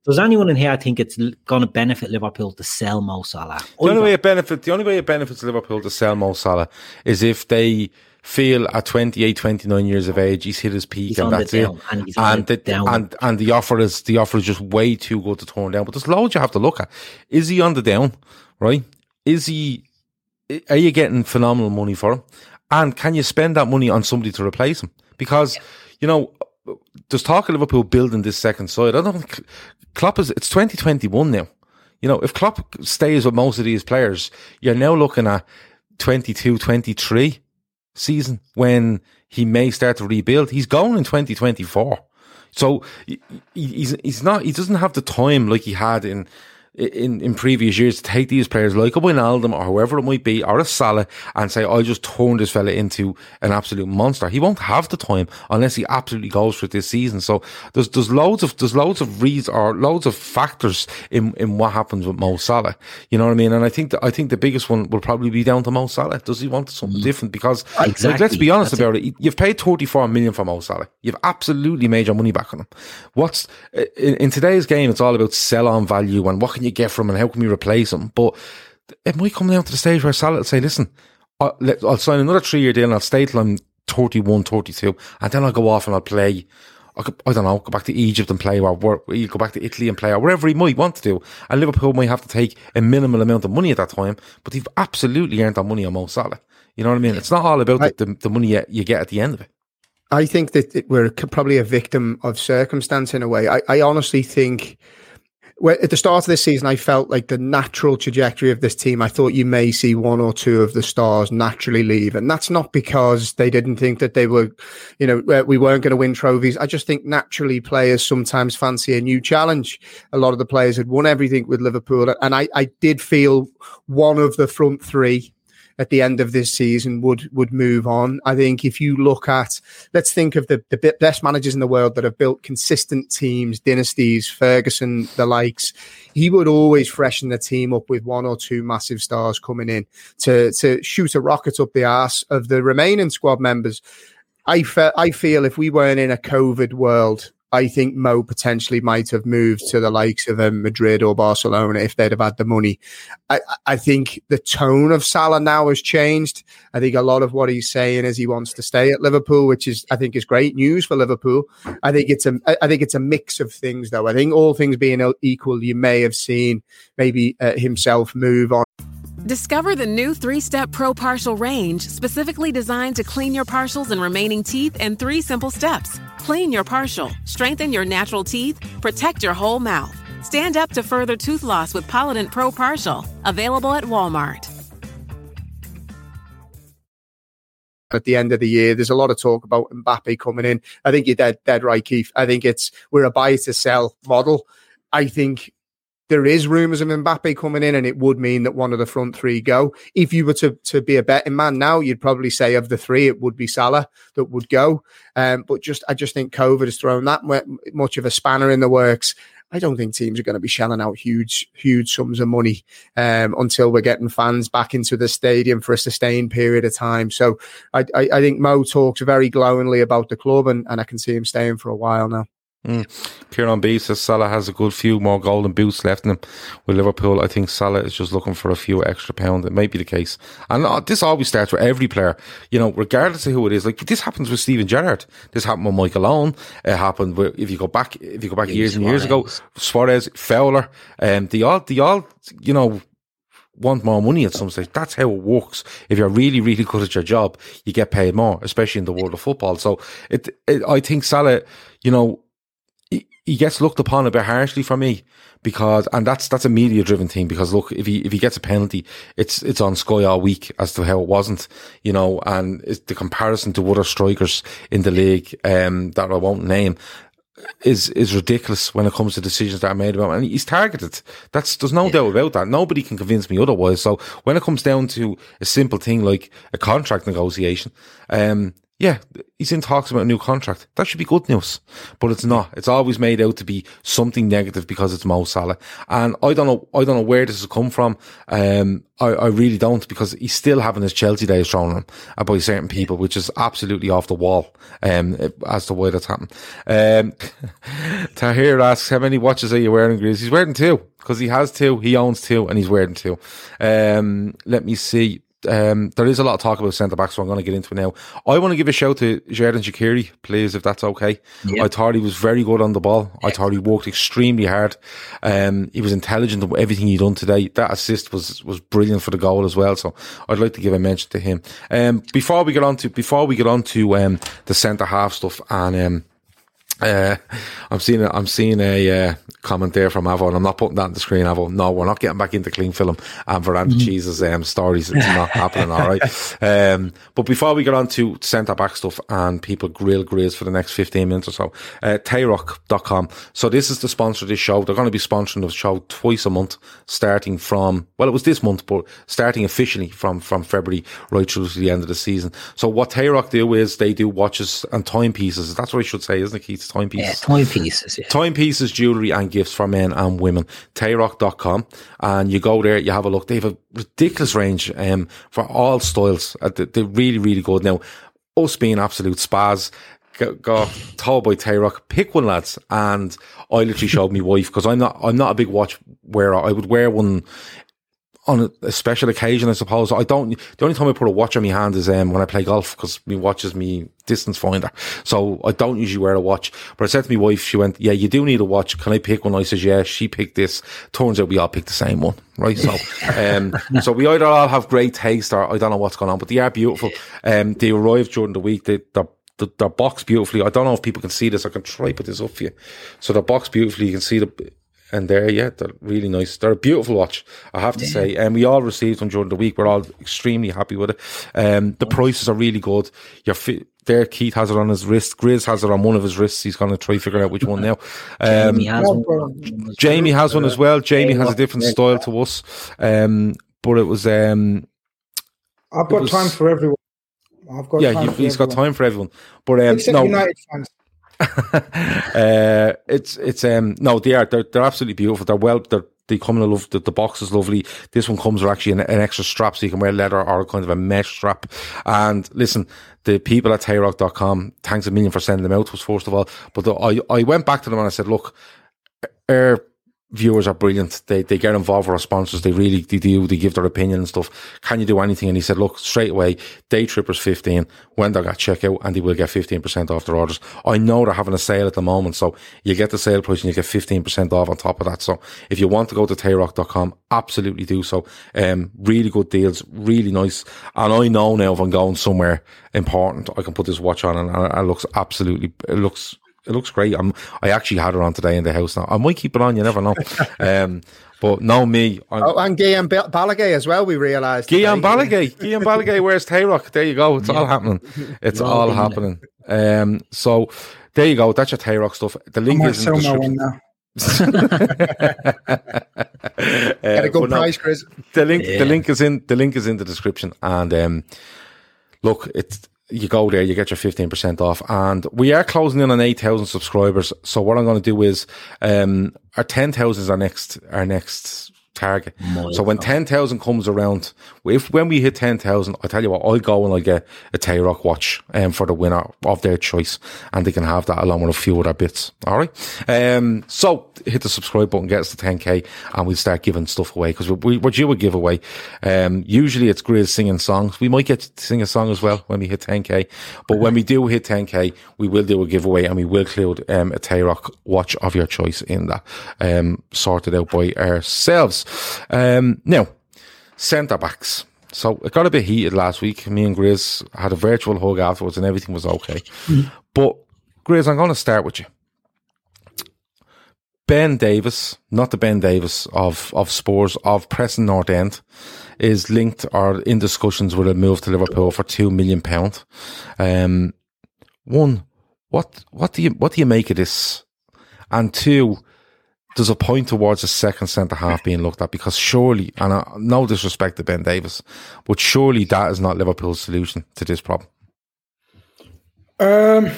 Does anyone in here think it's going to benefit Liverpool to sell Mo Salah? The only way it benefit, the only way it benefits Liverpool to sell Mo Salah is if they feel at 28, 29 years of age, he's hit his peak He's and that's it. and And the down. and and the offer is the offer is just way too good to turn down. But there's loads you have to look at. Is he on the down? Right? Is he? Are you getting phenomenal money for him? And can you spend that money on somebody to replace him? Because you know, there's talk of Liverpool building this second side. I don't think Klopp is. It's 2021 now. You know, if Klopp stays with most of these players, you're now looking at 22, 23 season when he may start to rebuild. He's going in 2024. So he- he- he's he's not he doesn't have the time like he had in in in previous years to take these players like a Wijnaldum or whoever it might be or a Salah and say I'll just turn this fella into an absolute monster. He won't have the time unless he absolutely goes for it this season. So there's there's loads of there's loads of reasons or loads of factors in in what happens with Mo Salah. You know what I mean? And I think that I think the biggest one will probably be down to Mo Salah. Does he want something mm. different? Because like, let's be honest That's about it. You've paid 34 million for Mo Salah. You've absolutely made your money back on him. What's in, in today's game? It's all about sell on value and what can you get from him and how can we replace him? But it might come down to the stage where Salah will say, listen, I'll, let, I'll sign another three year deal and I'll stay till I'm 31, 32 and then I'll go off and I'll play. I, could, I don't know, go back to Egypt and play, or go back to Italy and play, or wherever he might want to do. And Liverpool might have to take a minimal amount of money at that time, but they've absolutely earned that money on Mo Salah. You know what I mean? It's not all about I- the, the, money you, you get at the end of it. I think that we're probably a victim of circumstance in a way. I, I honestly think at the start of this season, I felt like the natural trajectory of this team. I thought you may see one or two of the stars naturally leave, and that's not because they didn't think that they were, you know, uh, we weren't going to win trophies. I just think naturally players sometimes fancy a new challenge. A lot of the players had won everything with Liverpool, and I, I did feel one of the front three at the end of this season would would move on. I think if you look at, let's think of the, the best managers in the world that have built consistent teams, dynasties, Ferguson, the likes. He would always freshen the team up with one or two massive stars coming in to to shoot a rocket up the ass of the remaining squad members. I fe- I feel if we weren't in a COVID world, I think Mo potentially might have moved to the likes of um, Madrid or Barcelona if they'd have had the money. I, I think the tone of Salah now has changed. I think a lot of what he's saying is he wants to stay at Liverpool, which is I think is great news for Liverpool. I think it's a I think it's a mix of things though. I think all things being equal, you may have seen maybe uh, himself move on. Discover the new three step Pro Partial range, specifically designed to clean your partials and remaining teeth in three simple steps. Clean your partial, strengthen your natural teeth, protect your whole mouth. Stand up to further tooth loss with Polident Pro Partial. Available at Walmart. at the end of the year. There's a lot of talk about Mbappe coming in. I think you're dead, dead right, Keith. I think it's we're a buy to sell model. I think there is rumours of Mbappe coming in, and it would mean that one of the front three go. If you were to to be a betting man now, you'd probably say of the three, it would be Salah that would go. Um, but just I just think COVID has thrown that much of a spanner in the works. I don't think teams are going to be shelling out huge, huge sums of money um, until we're getting fans back into the stadium for a sustained period of time. So I, I, I think Mo talks very glowingly about the club, and, and I can see him staying for a while now. Mm. Kieran B says Salah has a good few more golden boots left in him with Liverpool. I think Salah is just looking for a few extra pounds. It might be the case. And uh, this always starts with every player, you know, regardless of who it is. Like this happens with Steven Gerrard. This happened with Michael Owen. It happened with, if you go back, if you go back years and years ago, Suarez, Fowler, um, they all, they all, you know, want more money at some stage. That's how it works. If you're really, really good at your job, you get paid more, especially in the world of football. So it, it I think Salah, you know, he, gets looked upon a bit harshly for me because, and that's that's a media driven thing. Because look, if he if he gets a penalty, it's it's on Sky all week as to how it wasn't, you know, and it's the comparison to other strikers in the league um, that I won't name is is ridiculous when it comes to decisions that are made about him. And he's targeted. That's there's no doubt about that. Nobody can convince me otherwise. So when it comes down to a simple thing like a contract negotiation, um, yeah, he's in talks about a new contract. That should be good news, but it's not. It's always made out to be something negative because it's Mo Salah, and I don't know. I don't know where this has come from. Um, I, I really don't because he's still having his Chelsea days thrown on by certain people, which is absolutely off the wall. Um, as to why that's happened. Um, [LAUGHS] Tahir asks, "How many watches are you wearing, Grizz?" He's wearing two because he has two. He owns two, and he's wearing two. Um, let me see um, there is a lot of talk about centre back, so I'm going to get into it now. I want to give a shout to Xherdan Shaqiri, please, if that's okay. Yep. I thought he was very good on the ball. I thought he worked extremely hard. Um, he was intelligent in everything he done today. That assist was was brilliant for the goal as well. So I'd like to give a mention to him. Um, before we get on to before we get on to um, the centre half stuff and um, uh, I'm seeing a, I'm seeing a uh, comment there from Avon. I'm not putting that on the screen. Avon. no, we're not getting back into clean film and Veranda mm-hmm. Cheese's um, stories. It's not happening. All right. [LAUGHS] Um, but before we get on to centre back stuff and people grill grills for the next 15 minutes or so, uh, Tayrock.com. So this is the sponsor of this show. They're going to be sponsoring the show twice a month, starting from well, it was this month, but starting officially from from February right through to the end of the season. So what Tayrock do is they do watches and timepieces. That's what I should say, isn't it, Keith? Timepieces. Yeah, timepieces, yeah. Timepieces, jewellery and gifts for men and women. Tayrock.com. And you go there, you have a look. They have a ridiculous range um, for all styles. Uh, they're really, really good. Now, us being absolute spas, got, got told by Tayrock, pick one lads. And I literally showed me wife because I'm not, I'm not a big watch wearer. I would wear one on a, special occasion, I suppose. I don't, the only time I put a watch on my hand is um, when I play golf because my watch is me distance finder. So I don't usually wear a watch. But I said to my wife, she went, yeah, you do need a watch. Can I pick one? I says, yeah, she picked this. Turns out we all picked the same one, right? So, [LAUGHS] um, so we either all have great taste or I don't know what's going on, but they are beautiful. Um, they arrived during the week. They, they're the, they're boxed beautifully. I don't know if people can see this. I can try put this up for you. So they're boxed beautifully. You can see the and they're yeah, they're really nice. They're a beautiful watch, I have to yeah. say. And we all received them during the week. We're all extremely happy with it. Um, the prices are really good. Your fi- there, Keith has it on his wrist. Grizz has it on one of his wrists. He's going to try figure out which one now. [LAUGHS] Um, Jamie has one. Jamie has one as well. Jamie has a different style to us. Um, but it was. Um, I've got was, time for everyone. I've got yeah, he's got time for everyone. But um, Except no, United fans. Uh, [LAUGHS] it's it's um no they are they're, they're absolutely beautiful. They're well they're they come in a love the, the box is lovely. This one comes with actually an, an, extra strap so you can wear leather or kind of a mesh strap. And listen, the people at Tayrock.com, thanks a million for sending them out to us first of all. But the, I I went back to them and I said, look, our viewers are brilliant. They they get involved with our sponsors. They really they do. They give their opinion and stuff. Can you do anything? And he said, look, straight away, day trippers fifteen when they got checkout, and they will get fifteen percent off their orders. I know they're having a sale at the moment, so you get the sale price and you get fifteen percent off on top of that. So if you want to go to tayrock.com, absolutely do so. Um, really good deals, really nice. And I know now if I'm going somewhere important, I can put this watch on and it looks absolutely, it looks it looks great. I'm, I actually had it on today in the house now. I might keep it on, you never know. [LAUGHS] um, but no, me. I'm, oh, and Guillaume Balagué as well, we realised. Guillaume Balagué. Guillaume Balagué wears Tayrock. There you go. It's yeah. all happening. It's well, all happening. Um, so there you go. That's your Tayrock stuff. The link is in the description. [LAUGHS] uh, Get a good price, Chris. The link, yeah. the link is in the link is in the description, and um, look, it's you go there, you get your 15% off. And we are closing in on 8,000 subscribers. So what I'm going to do is, um, our 10,000 is our next, our next target. My so when 10,000 comes around, if when we hit 10,000, I tell you what, I'll go and I'll get a Tayrock watch um, for the winner of their choice and they can have that along with a few other bits. All right. Um, so hit the subscribe button, get us to 10k and we'll start giving stuff away because we, we're due a giveaway. Um, usually it's Grizz singing songs. We might get to sing a song as well when we hit 10k, but when we do hit 10k, we will do a giveaway and we will include um, a Tayrock watch of your choice in that, um, sorted out by ourselves. Um, now, centre backs. So it got a bit heated last week. Me and Grizz had a virtual hug afterwards and everything was okay. Mm. But Grizz, I'm going to start with you. Ben Davies, not the Ben Davies of, of Spurs, of Preston North End, is linked or in discussions with a move to Liverpool for two million pound. Um, one, what, what do you, what do you make of this? And two, there's a point towards a second centre half being looked at because surely, and I, no disrespect to Ben Davies, but surely that is not Liverpool's solution to this problem. Um,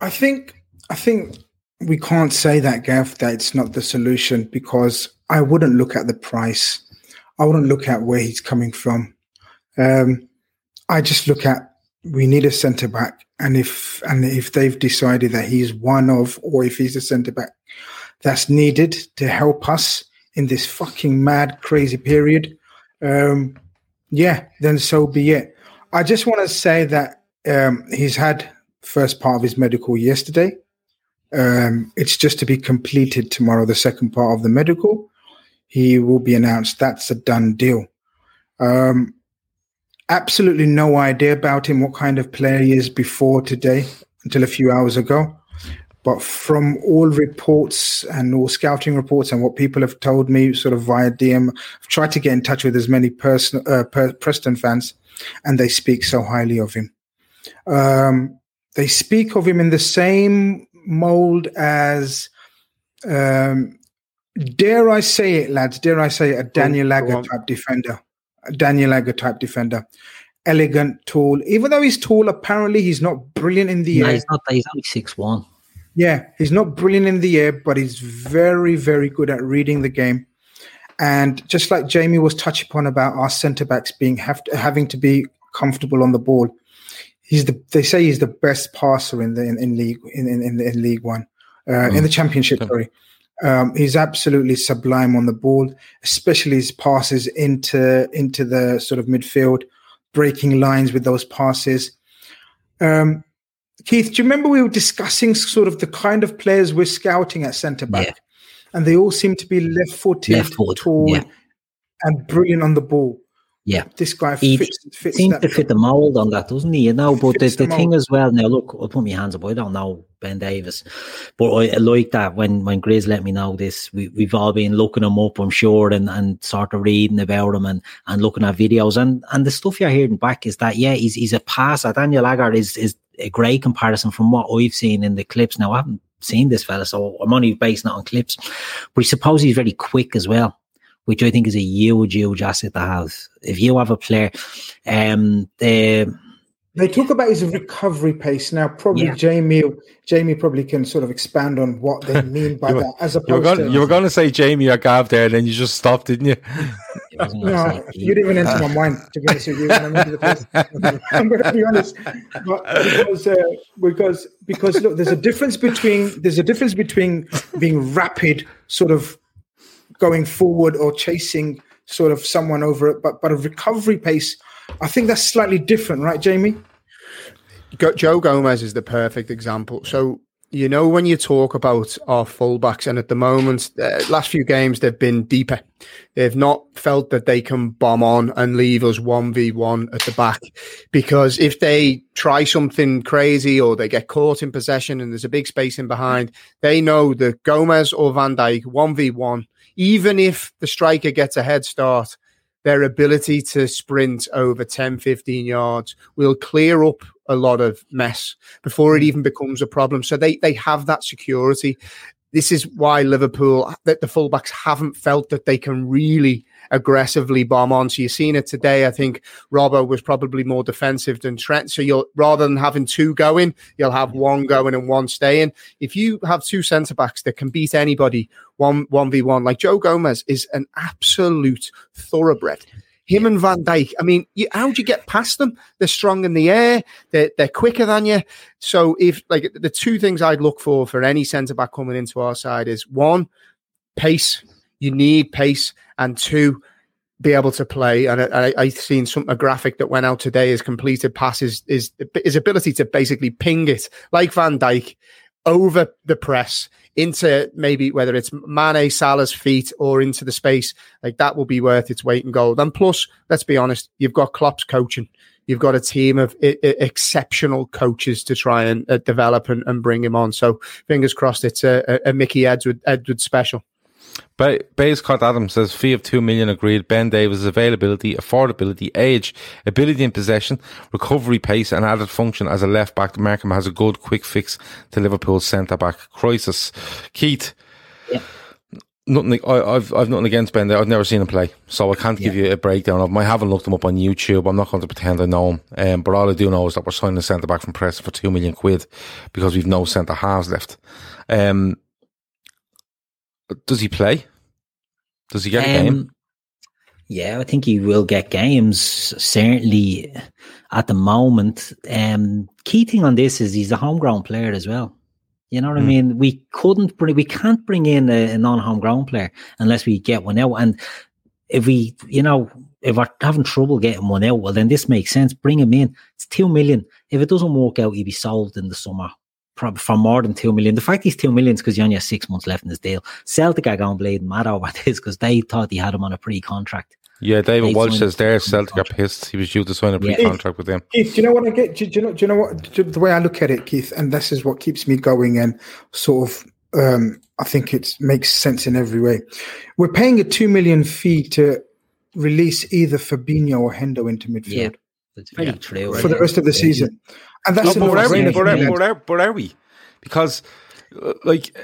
I think I think we can't say that, Gav, that it's not the solution because I wouldn't look at the price. I wouldn't look at where he's coming from. Um, I just look at we need a centre back, and if and if they've decided that he's one of, or if he's a centre back that's needed to help us in this fucking mad, crazy period, um, yeah, then so be it. I just want to say that um, he's had first part of his medical yesterday. Um, it's just to be completed tomorrow, the second part of the medical. He will be announced. That's a done deal. Um, absolutely no idea about him, what kind of player he is before today, until a few hours ago. But from all reports and all scouting reports and what people have told me, sort of via DM, I've tried to get in touch with as many person, uh, Preston fans, and they speak so highly of him. Um, they speak of him in the same mold as, um, dare I say it, lads? Dare I say it, a Daniel Agger type defender? A Daniel Agger type defender. Elegant, tall. Even though he's tall, apparently he's not brilliant in the no, air. he's not. He's only six one. Yeah, he's not brilliant in the air, but he's very, very good at reading the game. And just like Jamie was touching upon about our centre backs being have to, having to be comfortable on the ball, he's the. They say he's the best passer in the in, in league in, in, in, in League One, uh, mm. in the Championship. Sorry, um, he's absolutely sublime on the ball, especially his passes into into the sort of midfield, breaking lines with those passes. Um, Keith, do you remember we were discussing sort of the kind of players we're scouting at centre back? Yeah. And they all seem to be left footed, tall, yeah. and brilliant on the ball. Yeah, This guy he fits, fits seems to fit the mold on that, doesn't he? You know, but the, the the thing as well. Now, look, I'll put my hands up. I don't know Ben Davies, but I, I like that when when Grizz let me know this. We, we've all been looking him up, I'm sure, and, and sort of reading about him and, and looking at videos. And and the stuff you're hearing back is that yeah, he's he's a passer. Daniel Agger is is a great comparison from what I've seen in the clips. Now I haven't seen this fella, so I'm only basing it on clips. But I suppose he's very quick as well which I think is a huge, huge asset to have. If you have a player, um, the They talk about his recovery pace now. Probably Yeah. Jamie, Jamie probably can sort of expand on what they [LAUGHS] mean by were- that, as You were, opposed going, to you were going to say Jamie or Gav there, and then you just stopped, didn't you? [LAUGHS] No, you didn't even enter my mind. To be honest with you, [LAUGHS] I'm into the first, I'm going to be honest, but because uh, because because look, there's a difference between there's a difference between being rapid, sort of going forward or chasing sort of someone over it, but but a recovery pace. I think that's slightly different, right, Jamie? Joe Gomez is the perfect example. So you know when you talk about our fullbacks, and at the moment, uh, last few games they've been deeper. They've not felt that they can bomb on and leave us one v one at the back, because if they try something crazy or they get caught in possession and there's a big space in behind, they know that Gomez or Van Dijk one v one, even if the striker gets a head start, their ability to sprint over 10, 15 yards will clear up a lot of mess before it mm. even becomes a problem. So they, they have that security. This is why Liverpool, that the fullbacks haven't felt that they can really aggressively bomb on. So you've seen it today. I think Robbo was probably more defensive than Trent. So you'll rather than having two going, you'll have one going and one staying. If you have two centre backs that can beat anybody one one v one, like Joe Gomez is an absolute thoroughbred. Him and Van Dijk. I mean, you, how do you get past them? They're strong in the air. They're, they're quicker than you. So if like the two things I'd look for for any centre back coming into our side is one, pace. You need pace, and two, be able to play. And I, I, I seen some a graphic that went out today. Is completed passes is his ability to basically ping it like Van Dijk over the press into maybe whether it's Mane, Salah's feet or into the space, like that will be worth its weight in gold. And plus, let's be honest, you've got Klopp's coaching. You've got a team of I- I- exceptional coaches to try and uh, develop and, and bring him on. So fingers crossed, it's a, a, a Mickey Edward, Edward special. Ba- Bayes Scott Adams says fee of two million agreed. Ben Davies availability, affordability, age, ability in possession, recovery pace, and added function as a left back. Markham has a good quick fix to Liverpool's centre back crisis. Keith, nothing. I, I've I've nothing against Ben. I've never seen him play, so I can't give you a breakdown of him. I haven't looked him up on YouTube. I'm not going to pretend I know him. Um, but all I do know is that we're signing a centre back from Preston for two million quid because we've no centre halves left. Um, does he play? Does he get a game? Um, yeah, I think he will get games. Certainly, at the moment. Um, key thing on this is he's a homegrown player as well. You know what I Hmm. mean? We couldn't bring, we can't bring in a, a non-homegrown player unless we get one out. And if we, you know, if we're having trouble getting one out, well, then this makes sense. Bring him in. It's two million. If it doesn't work out, he'll be sold in the summer. Probably for more than two million. The fact he's two million is because he only has six months left in his deal. Celtic are going bleeding mad over [LAUGHS] this because they thought he had him on a pre-contract. Yeah, David They Walsh says there Celtic are pissed. He was due to sign a pre-contract with them. Keith, do you know what I get? Do, do you know? Do you know what? do- the way I look at it, Keith, and this is what keeps me going, and sort of, um, I think it makes sense in every way. We're paying a two million fee to release either Fabinho or Hendo into midfield Yeah, it's very true. for the rest of the Yeah. Season, and that's a but, where are we? no-brainer But, for are, me. but, are, but are we? Because, uh, like,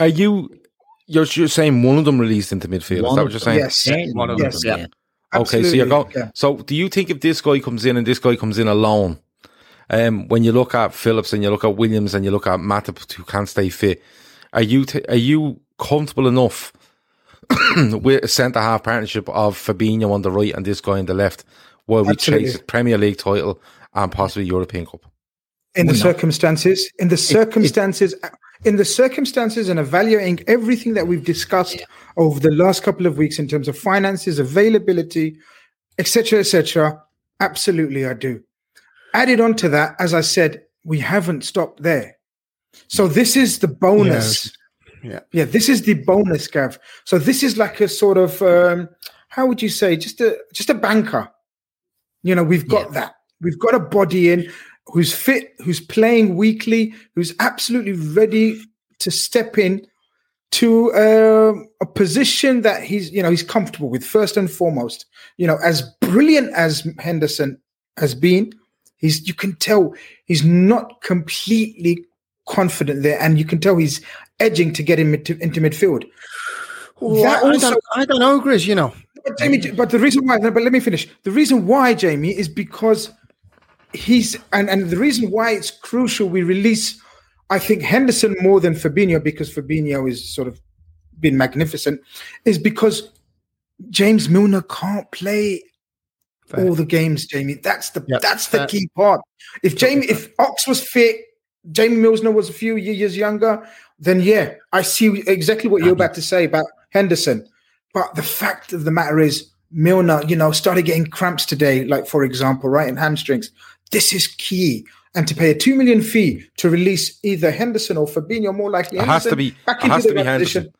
are you? You're, you're saying one of them released into midfield. Is One that what you're saying? Yes. Certainly One of one them, yeah. them, Okay, so you're going. yeah. So, do you think if this guy comes in and this guy comes in alone, um, when you look at Phillips and you look at Williams and you look at Matip who can't stay fit, are you t- are you comfortable enough [COUGHS] with a centre half partnership of Fabinho on the right and this guy on the left, while we Absolutely. chase Premier League title and possibly European Cup? In the not? circumstances in the circumstances in the circumstances and evaluating everything that we've discussed over the last couple of weeks in terms of finances availability etc etc absolutely i do. Added on to that as i said we haven't stopped there. So this is the bonus. Yeah. yeah this is the bonus gav. So this is like a sort of um how would you say just a just a banker. You know we've got that. We've got a body in who's fit who's playing weekly who's absolutely ready to step in to um a position that he's you know he's comfortable with first and foremost you know as brilliant as henderson has been he's you can tell he's not completely confident there and you can tell he's edging to get him into, into midfield Well, That I, I also- don't, I don't know, Grizz, you know. but Jamie, but the reason why, but let me finish. The reason why, Jamie, is because he's and and the reason why it's crucial we release, I think Henderson more than Fabinho because Fabinho is sort of been magnificent, is because James Milner can't play Fair. all the games. Jamie, that's the Yep, that's the fair. key part. If Jamie, if Ox was fit, Jamie Milner was a few years younger, then yeah, I see exactly what you're about to say about Henderson. But the fact of the matter is, Milner, you know, started getting cramps today, like for example, right in hamstrings. This is key. And to pay a two million fee to release either Henderson or Fabinho, more likely, It has to be. back into has the be Henderson. position.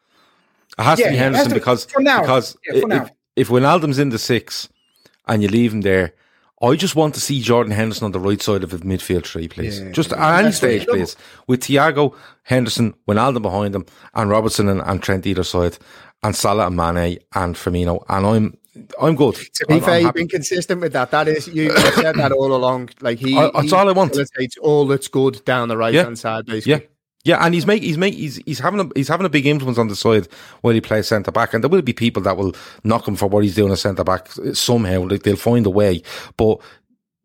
It has Yeah, to be Henderson to- because because Yeah, if, if Wijnaldum's in the six and you leave him there, I just want to see Jordan Henderson on the right side of the midfield tree, please. Yeah. just at any stage, please. With Thiago, Henderson, Wijnaldum behind him, and Robertson and, and Trent either side, and Salah and Mane and Firmino, and I'm I'm good. To be I'm, fair, I'm you've been consistent with that. That is, you, said that all along. Like he, I- that's he all I want. It's all that's good down the right Yeah. hand side, basically. Yeah. Yeah, and he's make he's make he's he's having a he's having a big influence on the side while he plays centre back, and there will be people that will knock him for what he's doing as centre back somehow. Like they'll find a way, but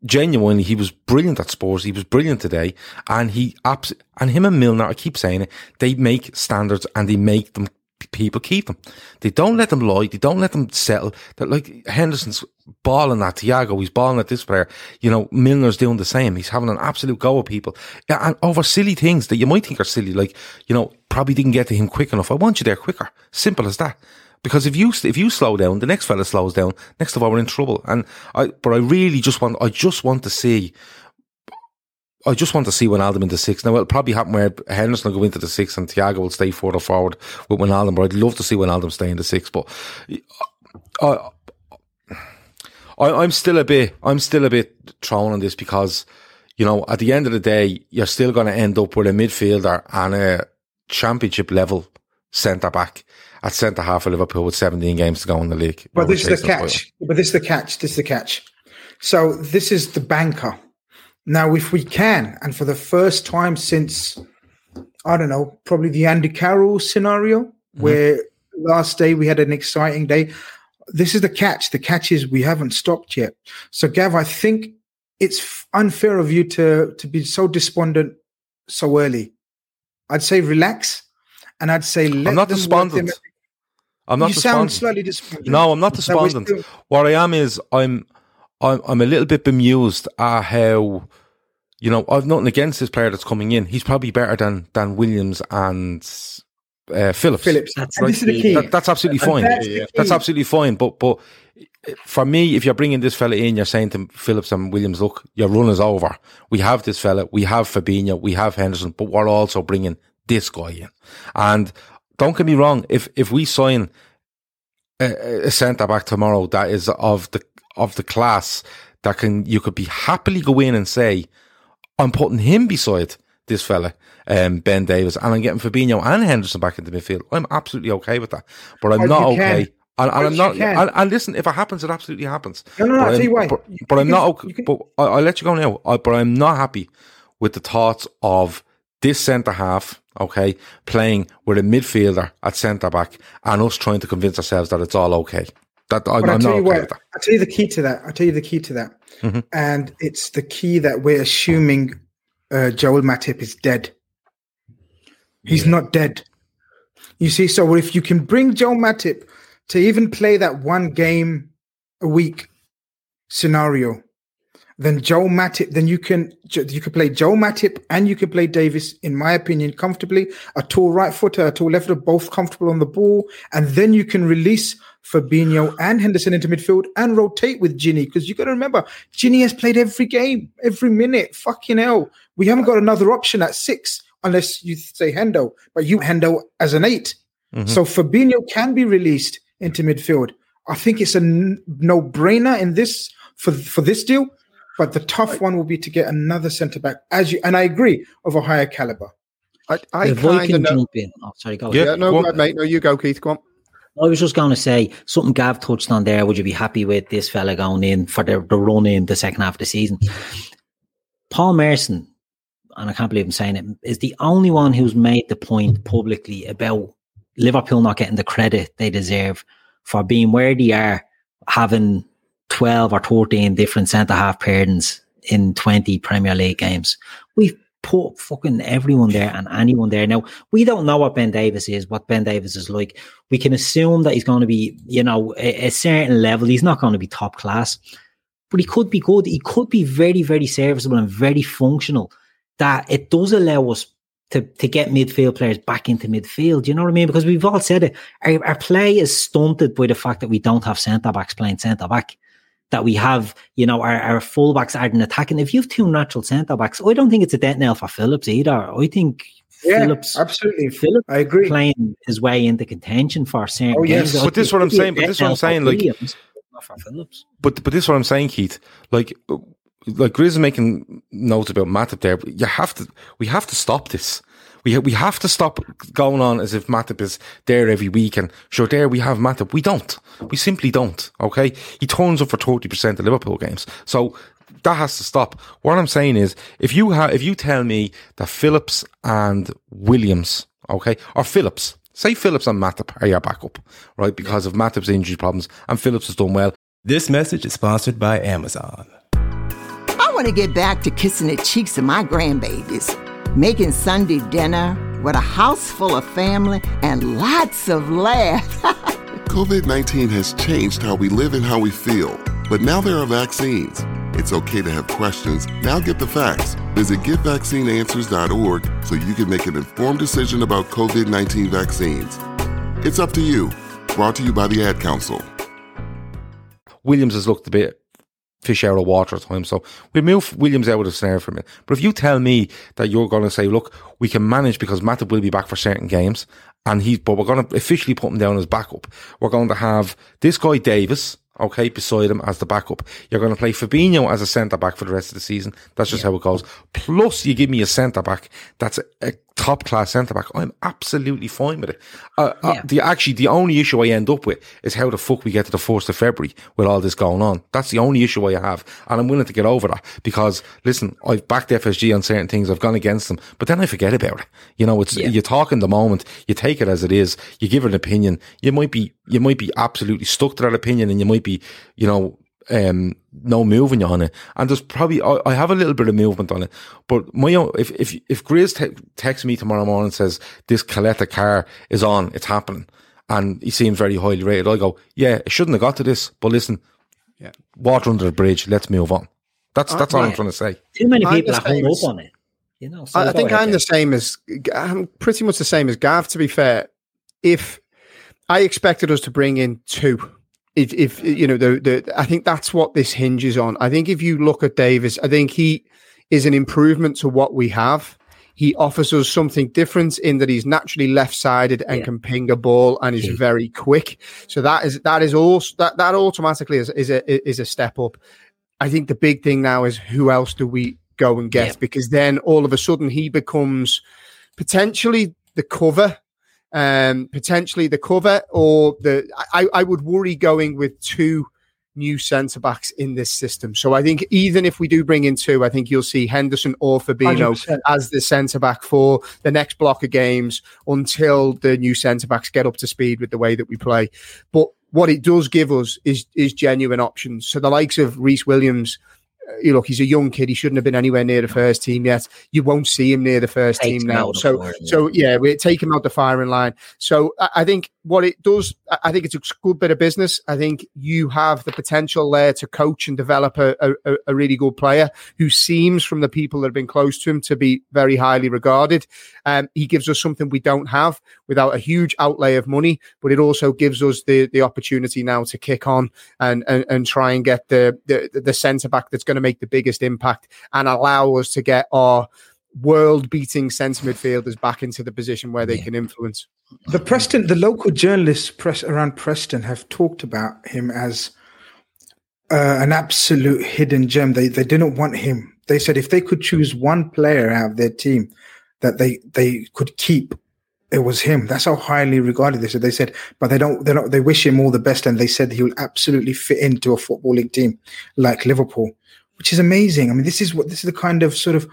genuinely, he was brilliant at Spurs. He was brilliant today, and he abs- and him and Milner. I keep saying it. They make standards, and they make them people keep them. They don't let them lie. They don't let them settle. That like Henderson's balling at Thiago. He's balling at this player. You know, Milner's doing the same. He's having an absolute go at people and over silly things that you might think are silly. Like you know, probably didn't get to him quick enough. I want you there quicker. Simple as that. Because if you if you slow down, the next fella slows down. Next of all, we're in trouble. And I, but I really just want, I just want to see I just want to see Wijnaldum in the six. Now, it'll probably happen where Henderson will go into the six and Thiago will stay further forward with Wijnaldum, but I'd love to see Wijnaldum stay in the six. But I, I, I'm still a bit, I'm still a bit thrown on this because, you know, at the end of the day, you're still going to end up with a midfielder and a championship level centre back at centre half of Liverpool with 17 games to go in the league. But this is the catch. But this is the catch. This is the catch. So this is the banker. Now, if we can, and for the first time since I don't know, probably the Andy Carroll scenario, mm-hmm. where last day. We had an exciting day. This is the catch. The catch is we haven't stopped yet. So, Gav, I think it's unfair of you to to be so despondent so early. I'd say relax, and I'd say let I'm not despondent. I'm not you sound despondent. slightly despondent. No, I'm not Is that what despondent. What I am is I'm I'm I'm a little bit bemused at how you know I've nothing against this player that's coming in. He's probably better than than Williams and uh, Phillips. Phillips. That's and this is the key. That, that's absolutely fine. that's the That's absolutely fine. But but for me, if you're bringing this fella in, you're saying to Phillips and Williams, look, your run is over. We have this fella, we have Fabinho, we have Henderson, but we're also bringing this guy in. And don't get me wrong, if if we sign a, a centre back tomorrow that is of the of the class that can you could be happily go in and say, I'm putting him beside this fella, um, Ben Davies, and I'm getting Fabinho and Henderson back into midfield. I'm absolutely okay with that. But I'm But not you can. okay. And, and I'm not. And, and listen, if it happens, it absolutely happens. No, no, no, But I'm- why. But, but you I'm not. Okay, can- but I, let you go now. I, but I'm not happy with the thoughts of this centre half. Okay, playing with a midfielder at centre back, and us trying to convince ourselves that it's all okay. That I'm, But I'll I'm tell not you okay what, with that. I'll tell you the key to that. I'll tell you the key to that. Mhm. And it's the key that we're assuming uh, Joel Matip is dead. He's not dead. You see, so if you can bring Joel Matip to even play that one game a week scenario, then Joel Matip, then you can you can play Joel Matip and you can play Davies, in my opinion, comfortably. A tall right footer, a tall left footer, both comfortable on the ball, and then you can release Fabinho and Henderson into midfield and rotate with Gini because you got to remember Gini has played every game, every minute. Fucking hell, we haven't got another option at six unless you say Hendo, but you Hendo as an 8 mm-hmm. So Fabinho can be released into midfield. I think it's a n- no-brainer in this for for this deal. But the tough one will be to get another centre back, as you and I agree of a higher caliber. I, I if I kind can of know. jump in, oh, sorry, go. Yeah. Yeah, no, go on. go on, mate. No, you go, Keith. Go on. I was just going to say something Gav touched on there. Would you be happy with this fella going in for the, the run in the second half of the season? Paul Merson, and I can't believe I'm saying it, is the only one who's made the point publicly about Liverpool not getting the credit they deserve for being where they are, having 12 or 13 different centre half pairings in 20 Premier League games. We've put fucking everyone there and anyone there. Now, we don't know what Ben Davies is, what Ben Davies is like. We can assume that he's going to be, you know, a, a certain level. He's not going to be top class, but he could be good. He could be very, very serviceable and very functional. That it does allow us to, to get midfield players back into midfield. You know what I mean? Because we've all said it. Our, our play is stunted by the fact that we don't have centre backs playing centre back. That we have, you know, our, our fullbacks aren't attacking. If you have two natural centre backs, I don't think it's a dead nail for Phillips either. I think Yeah, Phillips absolutely. Phillips I agree. playing his way into contention for certain Oh, yes. games. But this is what I'm a saying, but this is what I'm saying, like- Williams, for Phillips. But but this is what I'm saying, Keith. Like like Grizz is making notes about Matip there. But you have to we have to stop this. We we have to stop going on as if Matip is there every week and sure there we have Matip. We don't. We simply don't. Okay, he turns up for thirty percent of Liverpool games. So that has to stop. What I'm saying is, if you have, if you tell me that Phillips and Williams, okay, or Phillips, say Phillips and Matip are your backup, right, because of Matip's injury problems, and Phillips has done well. This message is sponsored by Amazon. I want to get back to kissing the cheeks of my grandbabies, making Sunday dinner with a house full of family and lots of laughs. COVID 19 has changed how we live and how we feel, but now there are vaccines. It's okay to have questions. Now get the facts. Visit getvaccineanswers.org so you can make an informed decision about COVID 19 vaccines. It's up to you. Brought to you by the Ad Council. Williams has looked a bit fish out of water at times. So we move Williams out of the snare for a minute. But if you tell me that you're going to say, look, we can manage because Matip will be back for certain games, and he's, but we're going to officially put him down as backup. We're going to have this guy Davies. Okay, beside him as the backup. You're going to play Fabinho as a centre back for the rest of the season. That's just how it goes. Plus, you give me a centre back that's a top class centre back, I'm absolutely fine with it. Uh, uh, the actually the only issue I end up with is how the fuck we get to the first of February with all this going on. That's the only issue I have, and I'm willing to get over that because listen, I've backed FSG on certain things, I've gone against them, but then I forget about it. You know, it's you talk in the moment, you take it as it is, you give it an opinion. You might be you might be absolutely stuck to that opinion, and you might be you know um, no moving on it. And there's probably I, I have a little bit of movement on it, but my own, if if if Grizz te- texts me tomorrow morning and says this Coletta car is on, it's happening, and he seems very highly rated, I go, yeah, it shouldn't have got to this, but listen, yeah, water under the bridge, let's move on. That's that's all I'm trying to say. Too many people the are hung up on it. You know, so I, I think I'm the same as I'm pretty much the same as Gav. To be fair, if I expected us to bring in two, if, if you know the the, I think that's what this hinges on. I think if you look at Davies, I think he is an improvement to what we have. He offers us something different in that he's naturally left-sided and can ping a ball and is very quick. So that is that is also that that automatically is is a is a step up. I think the big thing now is who else do we go and get? Because then all of a sudden he becomes potentially the cover, um, potentially the cover, or the. I, I would worry going with two new centre backs in this system. So I think even if we do bring in two, I think you'll see Henderson or Fabinho 100%. as the centre back for the next block of games until the new centre backs get up to speed with the way that we play. But what it does give us is is genuine options. So the likes of Rhys Williams, you look, he's a young kid. He shouldn't have been anywhere near the first team yet. You won't see him near the first Takes team now. out of So, so yeah, we take him out the firing line. So I, I think what it does, I- I think it's a good bit of business. I think you have the potential there to coach and develop a, a, a really good player who seems, from the people that have been close to him, to be very highly regarded. Um, he gives us something we don't have without a huge outlay of money, but it also gives us the the opportunity now to kick on and and, and try and get the the, the centre back that's going to make the biggest impact and allow us to get our world beating centre midfielders back into the position where they can influence. The Preston, the local journalists press around Preston have talked about him as uh, an absolute hidden gem. They they didn't want him. They said if they could choose one player out of their team that they they could keep, it was him. That's how highly regarded they said. They said, but they don't they don't they wish him all the best, and they said he will absolutely fit into a football league team like Liverpool, which is amazing. I mean, this is what this is the kind of sort of.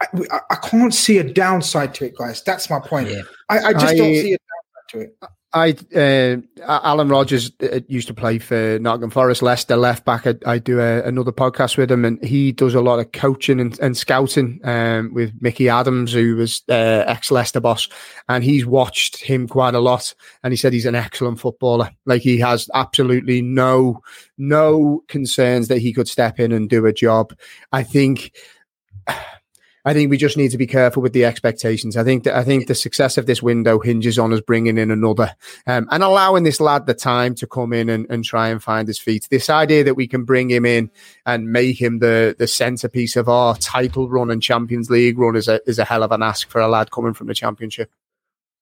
I, I- I can't see a downside to it, guys. That's my point. I, I just don't see a downside to it. I uh, Alan Rogers uh, used to play for Nottingham Forest, Leicester left back. I, I do a, another podcast with him, and he does a lot of coaching and, and scouting um, with Mickey Adams, who was uh, ex Leicester boss, and he's watched him quite a lot. And he said he's an excellent footballer. Like he has absolutely no no concerns that he could step in and do a job. I think. I think we just need to be careful with the expectations. I think that I think the success of this window hinges on us bringing in another um, and allowing this lad the time to come in and, and try and find his feet. This idea that we can bring him in and make him the the centerpiece of our title run and Champions League run is a is a hell of an ask for a lad coming from the Championship.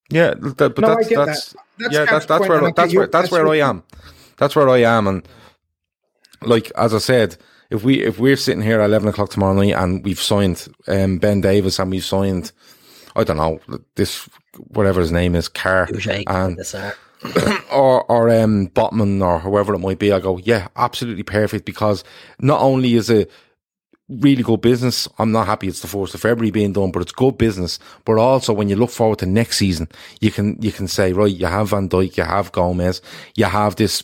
Yeah, th- but No, I that's that. that's, That's yeah, that's that's where and I that's where you're- that's that's where I am. That's where I am, and like as I said, if we if we're sitting here at eleven o'clock tomorrow night and we've signed um, Ben Davies and we've signed, I don't know this whatever his name is, Carr and [COUGHS] or or um Botman or whoever it might be, I go, yeah, absolutely perfect because not only is it really good business, I'm not happy it's the first of February being done, but it's good business. But also when you look forward to next season, you can you can say, right, you have Van Dijk, you have Gomez, you have this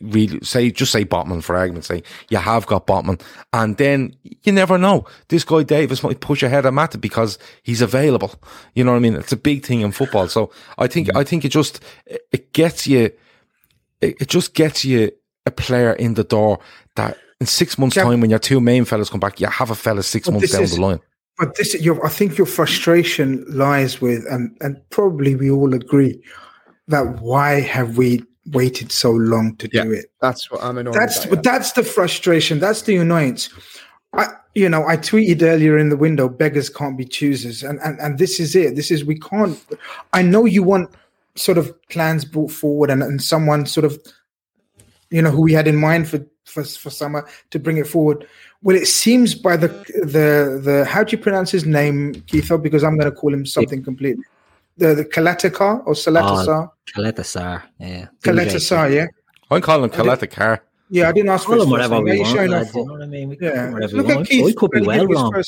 really say just say Botman for argument's sake. You have got Botman. And then you never know. This guy Davies might push ahead of Matt because he's available. You know what I mean? It's a big thing in football. So I think mm-hmm. I think it just it- gets you it, just gets you a player in the door that in six months' time when your two main fellas come back, you have a fella six But months down is- the line. But this, your, I think your frustration lies with, and and probably we all agree that why have we waited so long to do it? That's what I'm annoyed That's about, yeah. that's the frustration. That's the annoyance. I, you know, I tweeted earlier in the window, beggars can't be choosers, and and and this is it. This is we can't. I know you want sort of plans brought forward, and and someone sort of, you know, who we had in mind for for for summer to bring it forward. Well, it seems by the the the how do you pronounce his name, Keitho? Because I'm going to call him something completely. The the Kalatakar or Salatasar? Oh, Kaletasar, yeah. Kalatasar, yeah. I'm calling him Kaleta Car. Yeah, I didn't ask for Call his him first whatever name. we want, lads, you know what I mean? We can call Yeah, look we at want. Keith. I could be well wrong.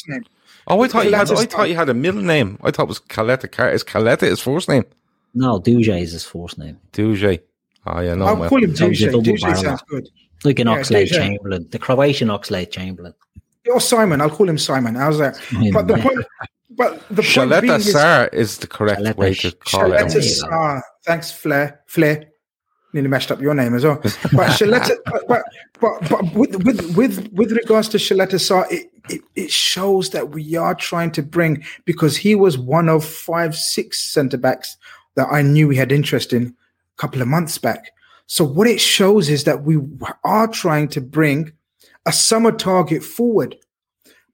Oh, I thought you had. I thought you had a middle name. I thought it was Kaleta Car. Is Kaleta his first name? No, Duje is his first name. Duje. Oh yeah, no. I'll well. call him Sounds a Duje. Duje sounds good. Like an Yeah, Oxlade Duje. Chamberlain, the Croatian Oxlade Chamberlain. Or Simon. I'll call him Simon. How's that? But the point. But the point being is, is the correct way to call it. Shaletta Sar. Thanks, Flair. Flair. Nearly mashed up your name as well. But [LAUGHS] Shaletta, but, but, but, but with, with, with, with regards to Shaletta Sar, it, it, it shows that we are trying to bring, because he was one of five, six centre backs that I knew we had interest in a couple of months back. So what it shows is that we are trying to bring a summer target forward.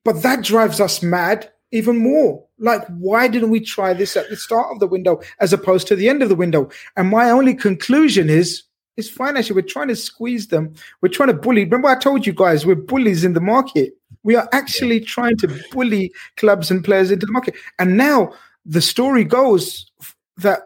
But that drives us mad even more. Like, why didn't we try this at the start of the window as opposed to the end of the window? And my only conclusion is, is financially, we're trying to squeeze them. We're trying to bully. Remember, I told you guys we're bullies in the market. We are actually trying to bully clubs and players into the market. And now the story goes that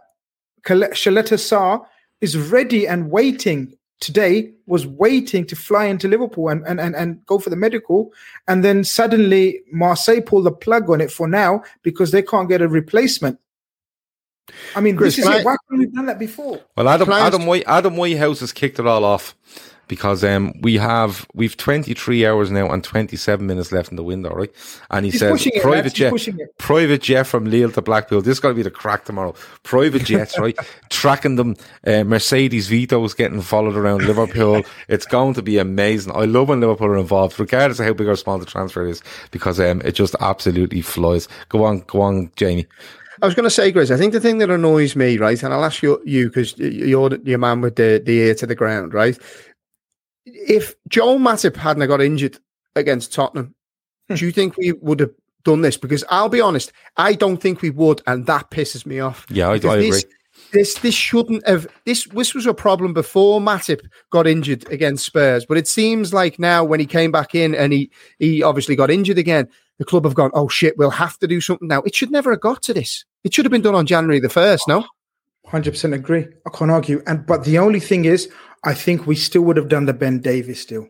Shaletta Sarr is ready and waiting today was waiting to fly into Liverpool and, and, and, and go for the medical. And then suddenly Marseille pulled the plug on it for now because they can't get a replacement. I mean, Chris, this is can it. I- Why haven't we done that before? Well, Adam Can Adam White Adam Whitehouse has kicked it all off because um we have we've 23 hours now and 27 minutes left in the window, right? And he He's says private. Jet, private jet from Lille to Blackpool. This is going to be the crack tomorrow. Private jets, right? [LAUGHS] Tracking them. Uh, Mercedes Vito's getting followed around Liverpool. it's going to be amazing. I love when Liverpool are involved, regardless of how big or small the transfer is, because um it just absolutely flies. Go on, go on, Jamie. I was going to say, Grizz, I think the thing that annoys me, right, and I'll ask you, you because you're the- your man with the, the ear to the ground, right? If Joel Matip hadn't got injured against Tottenham, hmm. do you think we would have done this? Because I'll be honest, I don't think we would, and that pisses me off. Yeah, I, I agree. this, this this shouldn't have this this was a problem before Matip got injured against Spurs, but it seems like now when he came back in and he he obviously got injured again, the club have gone, oh shit, we'll have to do something now. It should never have got to this. It should have been done on January the first, no? Hundred percent agree. I can't argue. And but the only thing is, I think we still would have done the Ben Davies deal.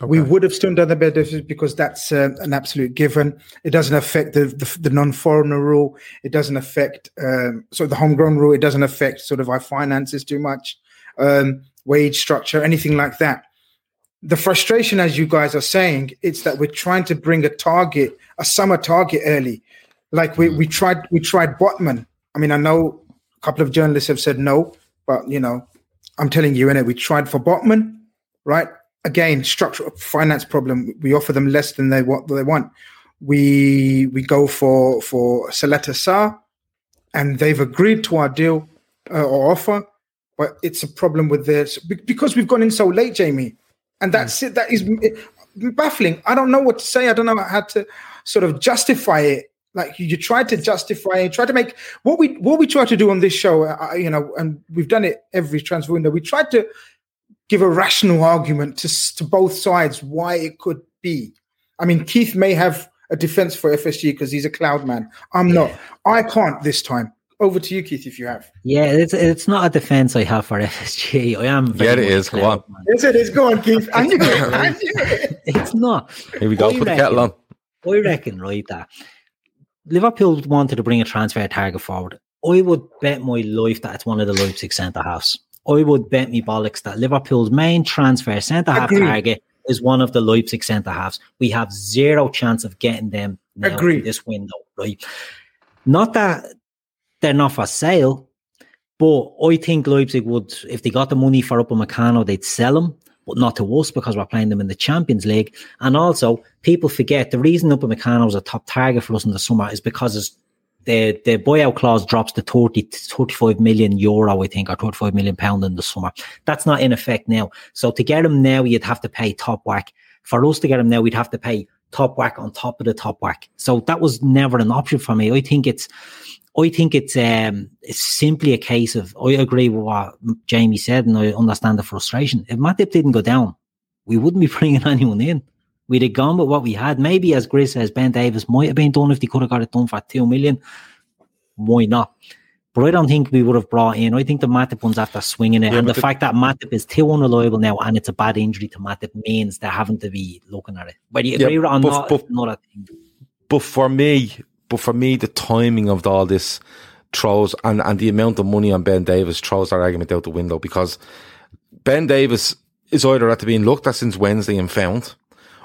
We would have still done the Ben Davies because that's uh, an absolute given. It doesn't affect the the, the non-foreigner rule. It doesn't affect um, sort of the homegrown rule. It doesn't affect sort of our finances too much, um, wage structure, anything like that. The frustration, as you guys are saying, it's that we're trying to bring a target, a summer target early. Like we, we tried we tried Botman. I mean, I know a couple of journalists have said no, but you know, I'm telling you, innit, we tried for Botman, right? Again, structural finance problem. We offer them less than they what they want. We we go for for Caleta-Car, and they've agreed to our deal uh, or offer, but it's a problem with this because we've gone in so late, Jamie, and that's it. That is baffling. I don't know what to say. I don't know how to sort of justify it. Like you, you tried to justify it, try to make what we what we try to do on this show. Uh, you know, and we've done it every transfer window. We tried to give a rational argument to to both sides why it could be. I mean, Keith may have a defense for FSG because he's a cloud man. I'm not. I can't this time. Over to you, Keith, if you have. Yeah, it's it's not a defense I have for FSG. I am. very Yeah, it much is. a Go on. Yes, it is. Go on, Keith. I knew it. I [LAUGHS] knew it. It's not. Here we go. I Put the kettle on. reckon- I reckon, right, that Liverpool wanted to bring a transfer target forward. I would bet my life that it's one of the Leipzig centre halves. I would bet me bollocks that Liverpool's main transfer centre half target is one of the Leipzig centre halves. We have zero chance of getting them now Agreed. in this window, right? Not that they're not for sale, but I think Leipzig would, if they got the money for Upamecano, they'd sell him, not to us because we're playing them in the Champions League. And also, people forget the reason Upamecano is a top target for us in the summer is because the the buyout clause drops to 30 to 35 million euro, I think, or 35 million pound in the summer. That's not in effect now. So to get him now, you'd have to pay top whack. For us to get him now, we'd have to pay top whack on top of the top whack. So that was never an option for me. I think it's I think it's um it's simply a case of I agree with what Jamie said and I understand the frustration. If Matip didn't go down, we wouldn't be [LAUGHS] bringing anyone in. We'd have gone with what we had. Maybe, as Grizz says, Ben Davies might have been done if they could have got it done for two million. Why not? But I don't think we would have brought in. I think the Matip one's after swinging it, Yeah, and the, the- fact that Matip is too unreliable now, and it's a bad injury to Matip, means they're having to be looking at it. Whether you Yeah, agree or but- not, but- another thing. But for me, but for me, the timing of all this throws and, and the amount of money on Ben Davies throws that argument out the window because Ben Davies is either at the being looked at since Wednesday and found,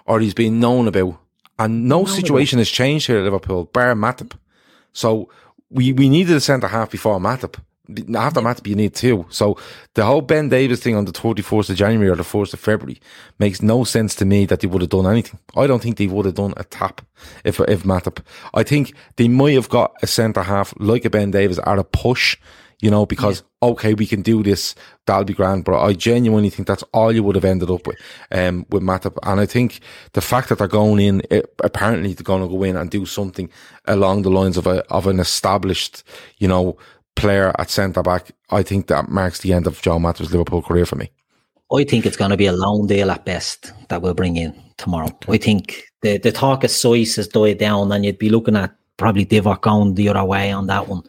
or he's been known about. And no situation has changed here at Liverpool, bar Matip. So we, we needed a centre half before Matip. After Matip, you need two. So the whole Ben Davies thing on the 24th of January or the 4th of February makes no sense to me that they would have done anything. I don't think they would have done a tap if, if Matip. I think they might have got a centre half like a Ben Davies at a push, you know, because, okay, we can do this. That'll be grand. But I genuinely think that's all you would have ended up with, um, with Matip. And I think the fact that they're going in, it, apparently they're going to go in and do something along the lines of a, of an established, you know, player at centre back, I think that marks the end of Joe Matip's Liverpool career for me. I think it's going to be a loan deal at best that we'll bring in tomorrow. I think the, the talk of size has died down, and you'd be looking at probably Divock going the other way on that one.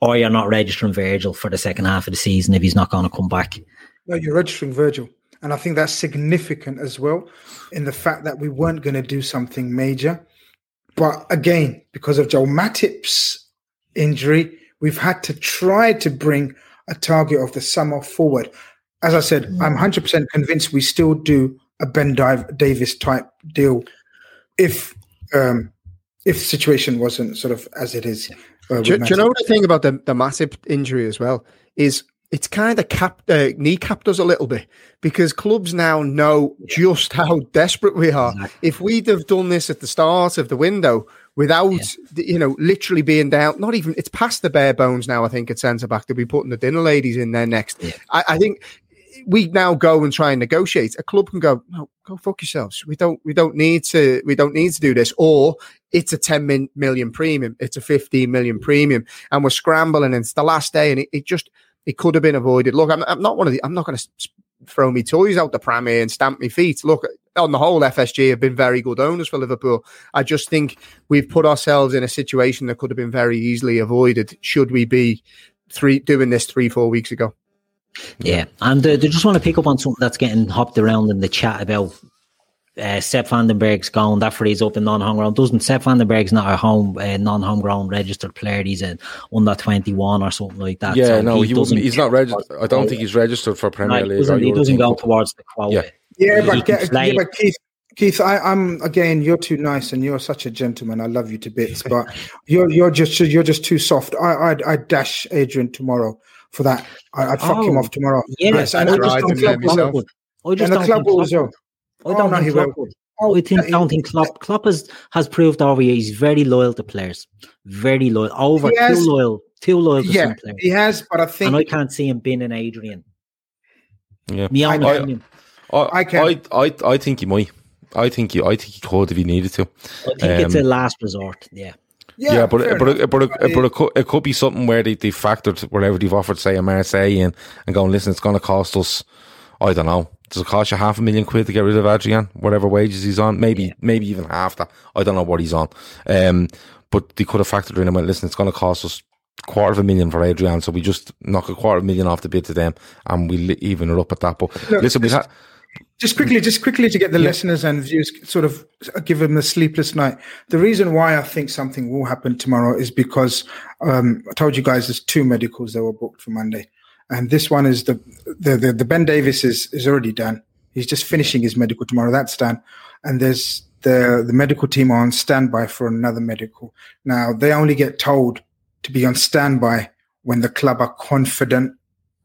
Or you're not registering Virgil for the second half of the season if he's not going to come back. No, you're registering Virgil. And I think that's significant as well in the fact that we weren't going to do something major. But again, because of Joel Matip's injury, we've had to try to bring a target of the summer forward. As I said, I'm 100% convinced we still do a Ben Davies type deal if um, if the situation wasn't sort of as it is. uh, Do, do you know the thing about the, the massive injury as well is it's kind of cap uh, kneecapped us a little bit because clubs now know just how desperate we are. If we'd have done this at the start of the window without the- you know literally being down, not even it's past the bare bones now. I think at centre back to be putting the dinner ladies in there next. I, I think we now go and try and negotiate. A club can go, no, go fuck yourselves. We don't, we don't need to, we don't need to do this. Or it's a 10 min- million premium, it's a 15 million premium, and we're scrambling. And it's the last day, and it, it just, it could have been avoided. Look, I'm, I'm not one of the, I'm not going to throw me toys out the pram here and stamp my feet. Look, on the whole, FSG have been very good owners for Liverpool. I just think we've put ourselves in a situation that could have been very easily avoided should we be three doing this three, four weeks ago. Yeah, and uh, they just want to pick up on something that's getting hopped around in the chat about uh, Sepp van den Berg's gone. That frees up in non-homegrown. Doesn't Sepp van den Berg's not a home uh, non-homegrown registered player? He's an under twenty one or something like that. yeah, So no, he, doesn't. He's not registered. I don't think he's registered for. Premier No, League. he doesn't, he doesn't go towards the quota. Yeah. Yeah, but, can Ke- yeah, but Keith, Keith, I, I'm again. You're too nice, and you're such a gentleman. I love you to bits, [LAUGHS] but you're you're just you're just too soft. I I'd, I'd dash Adrian tomorrow for that. I, I'd fuck him Oh, off tomorrow. Yeah, Yes, and I I just just don't don't club Klopp myself. I just And the don't club oh, will as well. I Oh, don't no, think he will. Oh, I think he- don't think Klopp Klopp [LAUGHS] has, has proved over here he's very loyal to players. Very loyal. Over He has- too loyal. Too loyal to Yeah, some players. he has, but I think and I can't see him being an Adrian. Yeah, Me own I, opinion. I, I can. I, I, I think he might. I think you. I think he could if he needed to. I think it's a Um, last resort. Yeah. Yeah, but fair but enough. it, but it, but it could it could be something where they, they factored whatever they've offered, say, a Marseille in and going, listen, it's going to cost us, I don't know, does it cost you half a million quid to get rid of Adrian, whatever wages he's on, maybe maybe even half that. I don't know what he's on. Um, but they could have factored in and went, listen, it's going to cost us quarter of a million for Adrian, so we just knock a quarter of a million off the bid to them, and we li- even it up at that. But Look, listen, we just- had. Just quickly, just quickly to get the listeners and viewers sort of give them a sleepless night. The reason why I think something will happen tomorrow is because um, I told you guys there's two medicals that were booked for Monday, and this one is the the the, the Ben Davies is is already done. He's just finishing his medical tomorrow. That's done, and there's the the medical team are on standby for another medical. Now they only get told to be on standby when the club are confident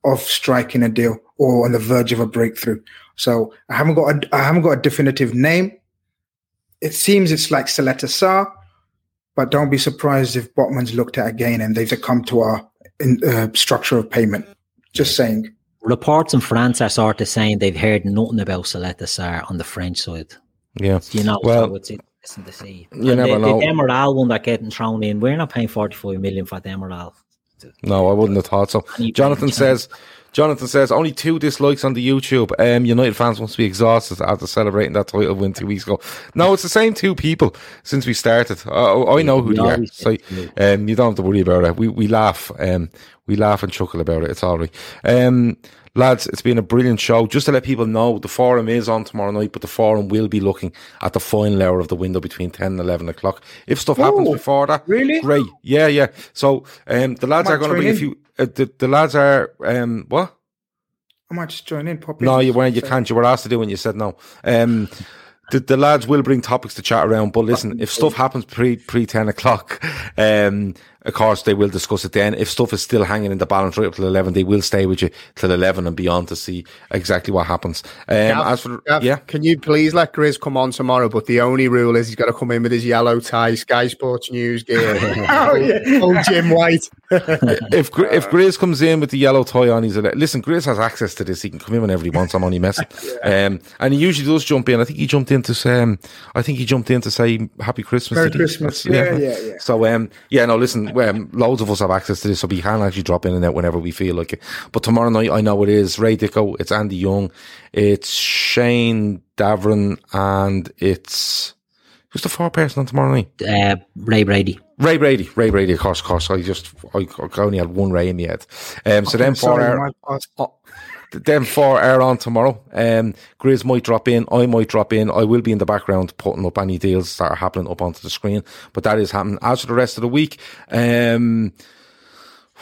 of striking a deal or on the verge of a breakthrough. So I haven't got a, I haven't got a definitive name. It seems it's like Caleta-Car, but don't be surprised if Botman's looked at again and they've come to our in, uh, structure of payment. Just saying. Reports in France are sort of saying they've heard nothing about Caleta-Car on the French side. Yeah. You know, Well, so it's interesting to see. you And never the, know. The Demiral one that getting thrown in, we're not paying 45 million for Demiral. No, I wouldn't have thought so. Any Jonathan chance. says Jonathan says only two dislikes on the YouTube. Um, United fans must be exhausted after celebrating that title win two weeks ago. No, it's the same two people since we started. Uh, I know who they are, so um, you don't have to worry about it. We we laugh, um, we laugh and chuckle about it. It's all right. Um, lads, it's been a brilliant show. Just to let people know, the forum is on tomorrow night, but the forum will be looking at the final hour of the window between 10 and 11 o'clock. If stuff happens Oh, before that, really? great. Yeah, yeah. So um, the lads are going to bring a few. Uh, the, the lads are um, what? I might just join in. Pop in. No, you weren't. You can't. You were asked to do and you said no. Um, the, the lads will bring topics to chat around, but listen, if stuff happens pre pre ten o'clock, um, of course they will discuss it then. If stuff is still hanging in the balance right up till eleven, they will stay with you till eleven and beyond to see exactly what happens. Um, Gav, as for Gav, yeah, Can you please let Grizz come on tomorrow? But the only rule is he's got to come in with his yellow tie, Sky Sports News gear. [LAUGHS] Oh, [LAUGHS] yeah. Oh, Jim White. [LAUGHS] if Gr- if Grizz comes in with the yellow tie on, he's a listen. Grizz has access to this. He can come in whenever he wants. I'm only messing. Um, and he usually does jump in. I think he jumped in to say, um, I think he jumped in to say Happy Christmas. Merry did? Christmas. That's- Yeah, yeah, yeah. So um, yeah, no, listen. Um, loads of us have access to this, so we can actually drop in and out whenever we feel like it. But tomorrow night, I know it is Ray Dicko, it's Andy Young, it's Shane Davron, and it's who's the fourth person on tomorrow night? Uh, Ray Brady. Ray Brady, Ray Brady, of course, of course. I just, I, I only had one Ray in my head. Um, so Okay, then four sorry, are, my past- them four are on tomorrow. Um, Grizz might drop in. I might drop in. I will be in the background putting up any deals that are happening up onto the screen, but that is happening. As for the rest of the week, um, [SIGHS]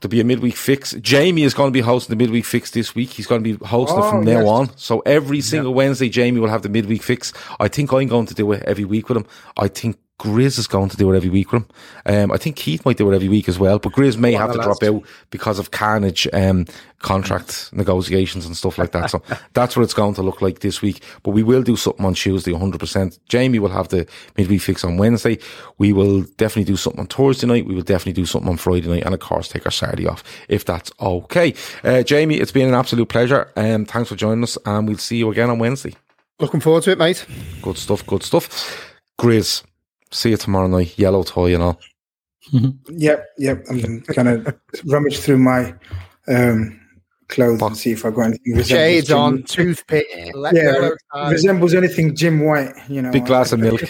there'll be a midweek fix. Jamie is going to be hosting the midweek fix this week. He's going to be hosting it Oh, from now yes. on. So every single Wednesday, Jamie will have the midweek fix. I think I'm going to do it every week with him. I think Grizz is going to do it every week with him. Um, I think Keith might do it every week as well, but Grizz may have to drop out because of carnage, um, contract negotiations and stuff like that. So [LAUGHS] that's what it's going to look like this week. But we will do something on Tuesday, 100%. Jamie will have the midweek fix on Wednesday. We will definitely do something on Thursday night. We will definitely do something on Friday night and of course take our Saturday off if that's okay. Uh, Jamie, it's been an absolute pleasure. Um, thanks for joining us and we'll see you again on Wednesday. Looking forward to it, mate. Good stuff, good stuff. Grizz, see you tomorrow night. Yellow toy and [LAUGHS] all. Yep, yep. I'm gonna rummage through my um, clothes and see if I got anything. resembles Shades Jim- on, toothpick. let Yeah, yellow resembles anything Jim White. You know, Big glass of milk.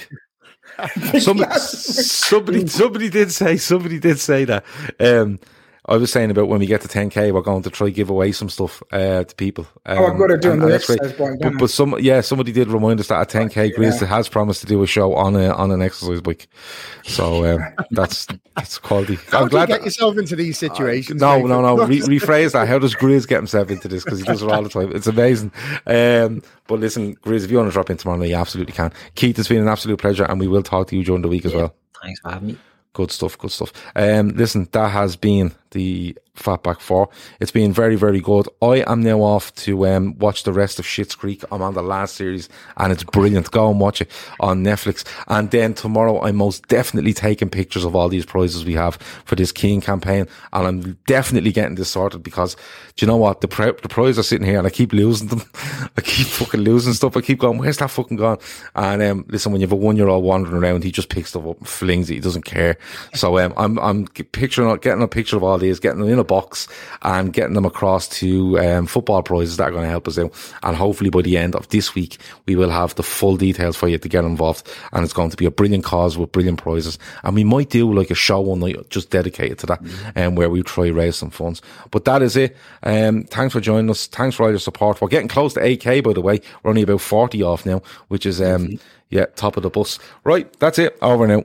[LAUGHS] Some, somebody, somebody did say, somebody did say that. Um, I was saying about when we get to 10k, we're going to try give away some stuff uh, to people. Um, Oh, I've got to do and- on and the that's great. exercise bike. But, but some, yeah, somebody did remind us that at 10k, Grizz has promised to do a show on a on an exercise bike. So um, [LAUGHS] that's that's quality. How I'm do you get that- yourself into these situations? no, mate? no, no. Re- [LAUGHS] rephrase that. How does Grizz get himself into this? Because he does it all the time. It's amazing. Um, but listen, Grizz, if you want to drop in tomorrow you absolutely can. Keith, it's been an absolute pleasure, and we will talk to you during the week as well. Thanks for having me. Good stuff, good stuff. Um, listen, that has been the Fatback Four. It's been very, very good. I am now off to um, watch the rest of Schitt's Creek. I'm on the last series, and it's brilliant. Go and watch it on Netflix. And then tomorrow, I'm most definitely taking pictures of all these prizes we have for this Keen campaign, and I'm definitely getting this sorted because do you know what? The pri- the prizes are sitting here, and I keep losing them. [LAUGHS] I keep fucking losing stuff. I keep going, where's that fucking gone? And um, listen, when you have a one year old wandering around, he just picks stuff up and flings it. He doesn't care. So um, I'm I'm picturing getting a picture of all these, getting in a box, and getting them across to um, football prizes that are going to help us out. And hopefully by the end of this week, we will have the full details for you to get involved. And it's going to be a brilliant cause with brilliant prizes. And we might do like a show one night just dedicated to that, and um, where we try raise some funds. But that is it. Um, thanks for joining us. Thanks for all your support. We're getting close to 8k, by the way. We're only about 40 off now, which is um, yeah, top of the bus. Right, that's it. Over now.